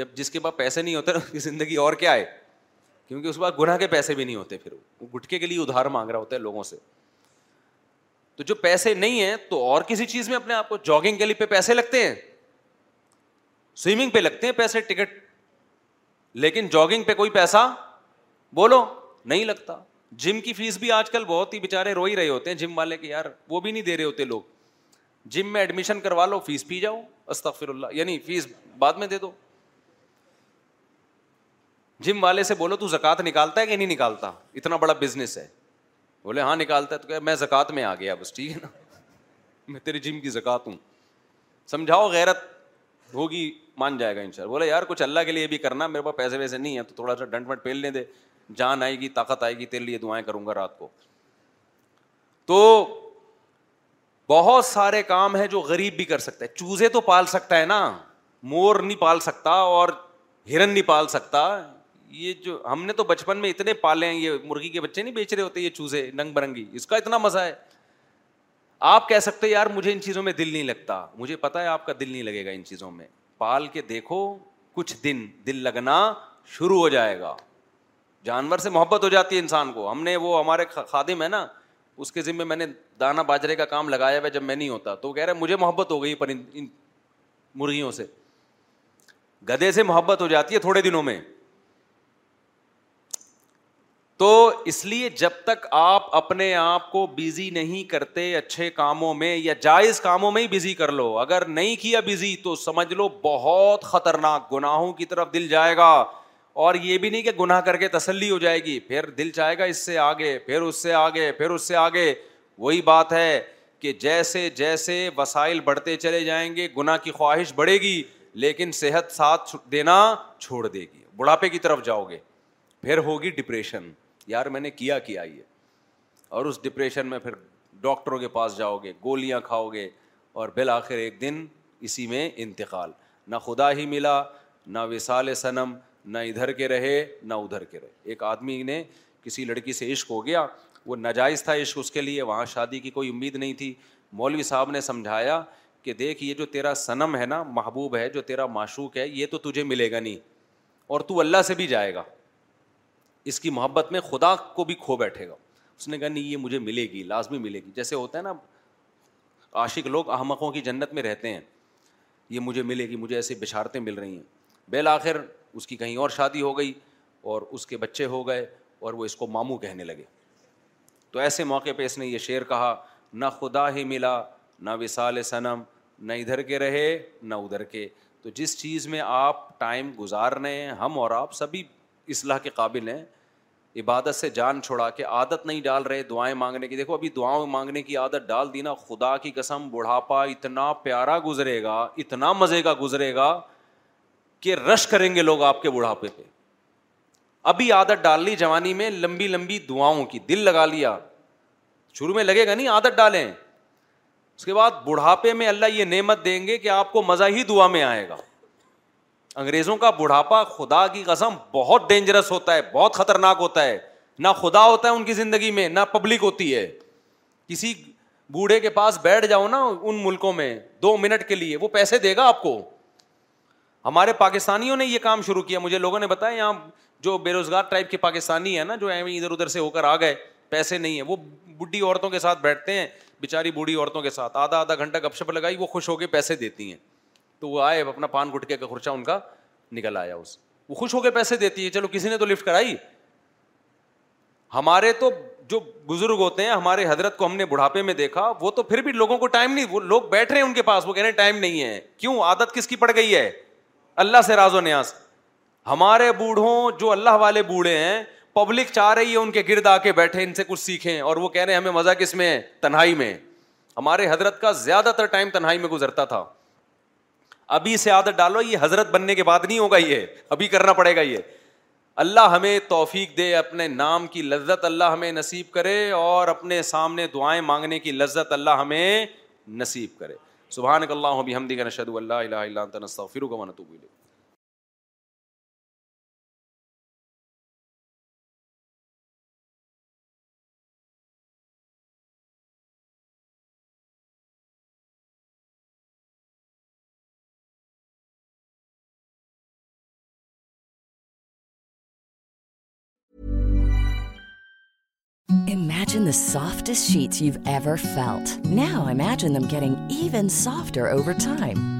[SPEAKER 4] جب جس کے پاس پیسے نہیں ہوتے کی زندگی اور کیا ہے کیونکہ اس بعد گناہ کے پیسے بھی نہیں ہوتے پھر وہ گٹکے کے لیے ادھار مانگ رہا ہوتا ہے لوگوں سے تو جو پیسے نہیں ہیں تو اور کسی چیز میں اپنے آپ کو جاگنگ کے لیے پہ پیسے لگتے ہیں سوئمنگ پہ لگتے ہیں پیسے ٹکٹ لیکن جاگنگ پہ کوئی پیسہ بولو نہیں لگتا جم کی فیس بھی آج کل بہت ہی بےچارے رو ہی رہے ہوتے ہیں جم والے کے یار وہ بھی نہیں دے رہے ہوتے لوگ جم میں ایڈمیشن کروا لو فیس پی جاؤ استغفر اللہ یعنی فیس بعد میں دے دو جم والے سے بولو تو زکات نکالتا ہے کہ نہیں نکالتا اتنا بڑا بزنس ہے بولے ہاں نکالتا ہے تو کہ میں زکات میں آ گیا بس ٹھیک ہے نا میں تیری جم کی زکات ہوں سمجھاؤ غیرت ہوگی مان جائے گا ان شاء اللہ بولے یار کچھ اللہ کے لیے بھی کرنا میرے پاس پیسے ویسے نہیں ہیں تو تھوڑا سا ڈنٹ وٹ پہلنے دے جان آئے گی طاقت آئے گی تیرے لیے دعائیں کروں گا رات کو تو بہت سارے کام ہیں جو غریب بھی کر سکتا ہے چوزے تو پال سکتا ہے نا مور نہیں پال سکتا اور ہرن نہیں پال سکتا یہ جو ہم نے تو بچپن میں اتنے پالے ہیں یہ مرغی کے بچے نہیں بیچ رہے ہوتے یہ چوزے ننگ برنگی اس کا اتنا مزہ ہے آپ کہہ سکتے یار مجھے ان چیزوں میں دل نہیں لگتا مجھے پتا ہے آپ کا دل نہیں لگے گا ان چیزوں میں پال کے دیکھو کچھ دن دل لگنا شروع ہو جائے گا جانور سے محبت ہو جاتی ہے انسان کو ہم نے وہ ہمارے خادم ہے نا اس کے ذمے میں نے دانا باجرے کا کام لگایا ہوا جب میں نہیں ہوتا تو وہ کہہ رہا مجھے محبت ہو گئی ان مرغیوں سے گدے سے محبت ہو جاتی ہے تھوڑے دنوں میں تو اس لیے جب تک آپ اپنے آپ کو بزی نہیں کرتے اچھے کاموں میں یا جائز کاموں میں ہی بزی کر لو اگر نہیں کیا بزی تو سمجھ لو بہت خطرناک گناہوں کی طرف دل جائے گا اور یہ بھی نہیں کہ گناہ کر کے تسلی ہو جائے گی پھر دل چاہے گا اس سے آگے پھر اس سے آگے پھر اس سے آگے وہی بات ہے کہ جیسے جیسے وسائل بڑھتے چلے جائیں گے گناہ کی خواہش بڑھے گی لیکن صحت ساتھ دینا چھوڑ دے گی بڑھاپے کی طرف جاؤ گے پھر ہوگی ڈپریشن یار میں نے کیا کیا یہ اور اس ڈپریشن میں پھر ڈاکٹروں کے پاس جاؤ گے گولیاں کھاؤ گے اور بالآخر ایک دن اسی میں انتقال نہ خدا ہی ملا نہ وصال صنم نہ ادھر کے رہے نہ ادھر کے رہے ایک آدمی نے کسی لڑکی سے عشق ہو گیا وہ ناجائز تھا عشق اس کے لیے وہاں شادی کی کوئی امید نہیں تھی مولوی صاحب نے سمجھایا کہ دیکھ یہ جو تیرا صنم ہے نا محبوب ہے جو تیرا معشوق ہے یہ تو تجھے ملے گا نہیں اور تو اللہ سے بھی جائے گا اس کی محبت میں خدا کو بھی کھو بیٹھے گا اس نے کہا نہیں یہ مجھے ملے گی لازمی ملے گی جیسے ہوتا ہے نا عاشق لوگ احمقوں کی جنت میں رہتے ہیں یہ مجھے ملے گی مجھے ایسی بشارتیں مل رہی ہیں بالآخر اس کی کہیں اور شادی ہو گئی اور اس کے بچے ہو گئے اور وہ اس کو کہنے لگے تو ایسے موقع پہ اس نے یہ شعر کہا نہ خدا ہی ملا نہ وصال صنم نہ ادھر کے رہے نہ ادھر کے تو جس چیز میں آپ ٹائم گزار رہے ہیں ہم اور آپ سبھی اصلاح کے قابل ہیں عبادت سے جان چھوڑا کہ عادت نہیں ڈال رہے دعائیں مانگنے کی دیکھو ابھی دعاؤں مانگنے کی عادت ڈال دینا خدا کی قسم بڑھاپا اتنا پیارا گزرے گا اتنا مزے کا گزرے گا کہ رش کریں گے لوگ آپ کے بڑھاپے پہ ابھی عادت ڈال لی جوانی میں لمبی لمبی دعاؤں کی دل لگا لیا شروع میں لگے گا نہیں عادت ڈالیں اس کے بعد بڑھاپے میں اللہ یہ نعمت دیں گے کہ آپ کو مزہ ہی دعا میں آئے گا انگریزوں کا بڑھاپا خدا کی قسم بہت ڈینجرس ہوتا ہے بہت خطرناک ہوتا ہے نہ خدا ہوتا ہے ان کی زندگی میں نہ پبلک ہوتی ہے کسی بوڑھے کے پاس بیٹھ جاؤ نا ان ملکوں میں دو منٹ کے لیے وہ پیسے دے گا آپ کو ہمارے پاکستانیوں نے یہ کام شروع کیا مجھے لوگوں نے بتایا یہاں جو بے روزگار ٹائپ کے پاکستانی ہیں نا جو ادھر ادھر سے ہو کر آ گئے پیسے نہیں ہیں وہ بڈھی عورتوں کے ساتھ بیٹھتے ہیں بیچاری بوڑھی عورتوں کے ساتھ آدھا آدھا گھنٹہ گپ شپ لگائی وہ خوش ہو کے پیسے دیتی ہیں تو وہ آئے اپنا پان گٹکے کا خرچہ ان کا نکل آیا اس وہ خوش ہو کے پیسے دیتی ہے چلو کسی نے تو لفٹ کرائی ہمارے تو جو بزرگ ہوتے ہیں ہمارے حضرت کو ہم نے بڑھاپے میں دیکھا وہ تو پھر بھی لوگوں کو ٹائم نہیں وہ لوگ بیٹھ رہے ہیں ان کے پاس وہ کہہ رہے ہیں ٹائم نہیں ہے کیوں عادت کس کی پڑ گئی ہے اللہ سے راز و نیاز ہمارے بوڑھوں جو اللہ والے بوڑھے ہیں پبلک چاہ رہی ہے ان ان کے کے گرد آ بیٹھے سے کچھ سیکھیں اور وہ کہہ رہے ہیں ہمیں مزہ کس میں تنہائی میں ہمارے حضرت کا زیادہ تر ٹائم تنہائی میں گزرتا تھا ابھی سے عادت ڈالو یہ حضرت بننے کے بعد نہیں ہوگا یہ ابھی کرنا پڑے گا یہ اللہ ہمیں توفیق دے اپنے نام کی لذت اللہ ہمیں نصیب کرے اور اپنے سامنے دعائیں مانگنے کی لذت اللہ ہمیں نصیب کرے سبحان اللہ ہو بھی ہم نشد اللہ
[SPEAKER 7] اللہ تنسو فروغ soft no ageing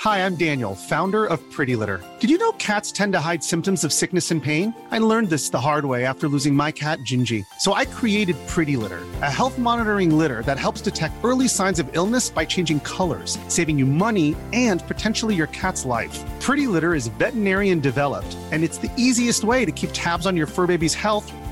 [SPEAKER 8] Hi, I'm Daniel, founder of Pretty Litter. Did you know cats tend to hide symptoms of sickness and pain? I learned this the hard way after losing my cat, Gingy. So I created Pretty Litter, a health monitoring litter that helps detect early signs of illness by changing colors, saving you money and potentially your cat's life. Pretty Litter is veterinarian developed, and it's the easiest way to keep tabs on your fur baby's health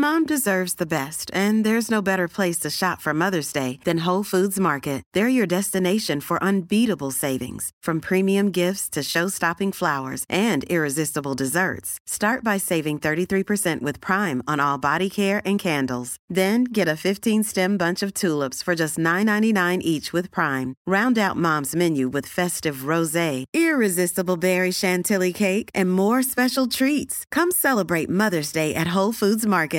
[SPEAKER 9] Mom deserves the best, and there's no better place to shop for Mother's Day than Whole Foods Market. They're your destination for unbeatable savings, from premium gifts to show-stopping flowers and irresistible desserts. Start by saving 33% with Prime on all body care and candles. Then get a 15-stem bunch of tulips for just $9.99 each with Prime. Round out Mom's menu with festive rosé, irresistible berry chantilly cake, and more special treats. Come celebrate Mother's Day at Whole Foods Market.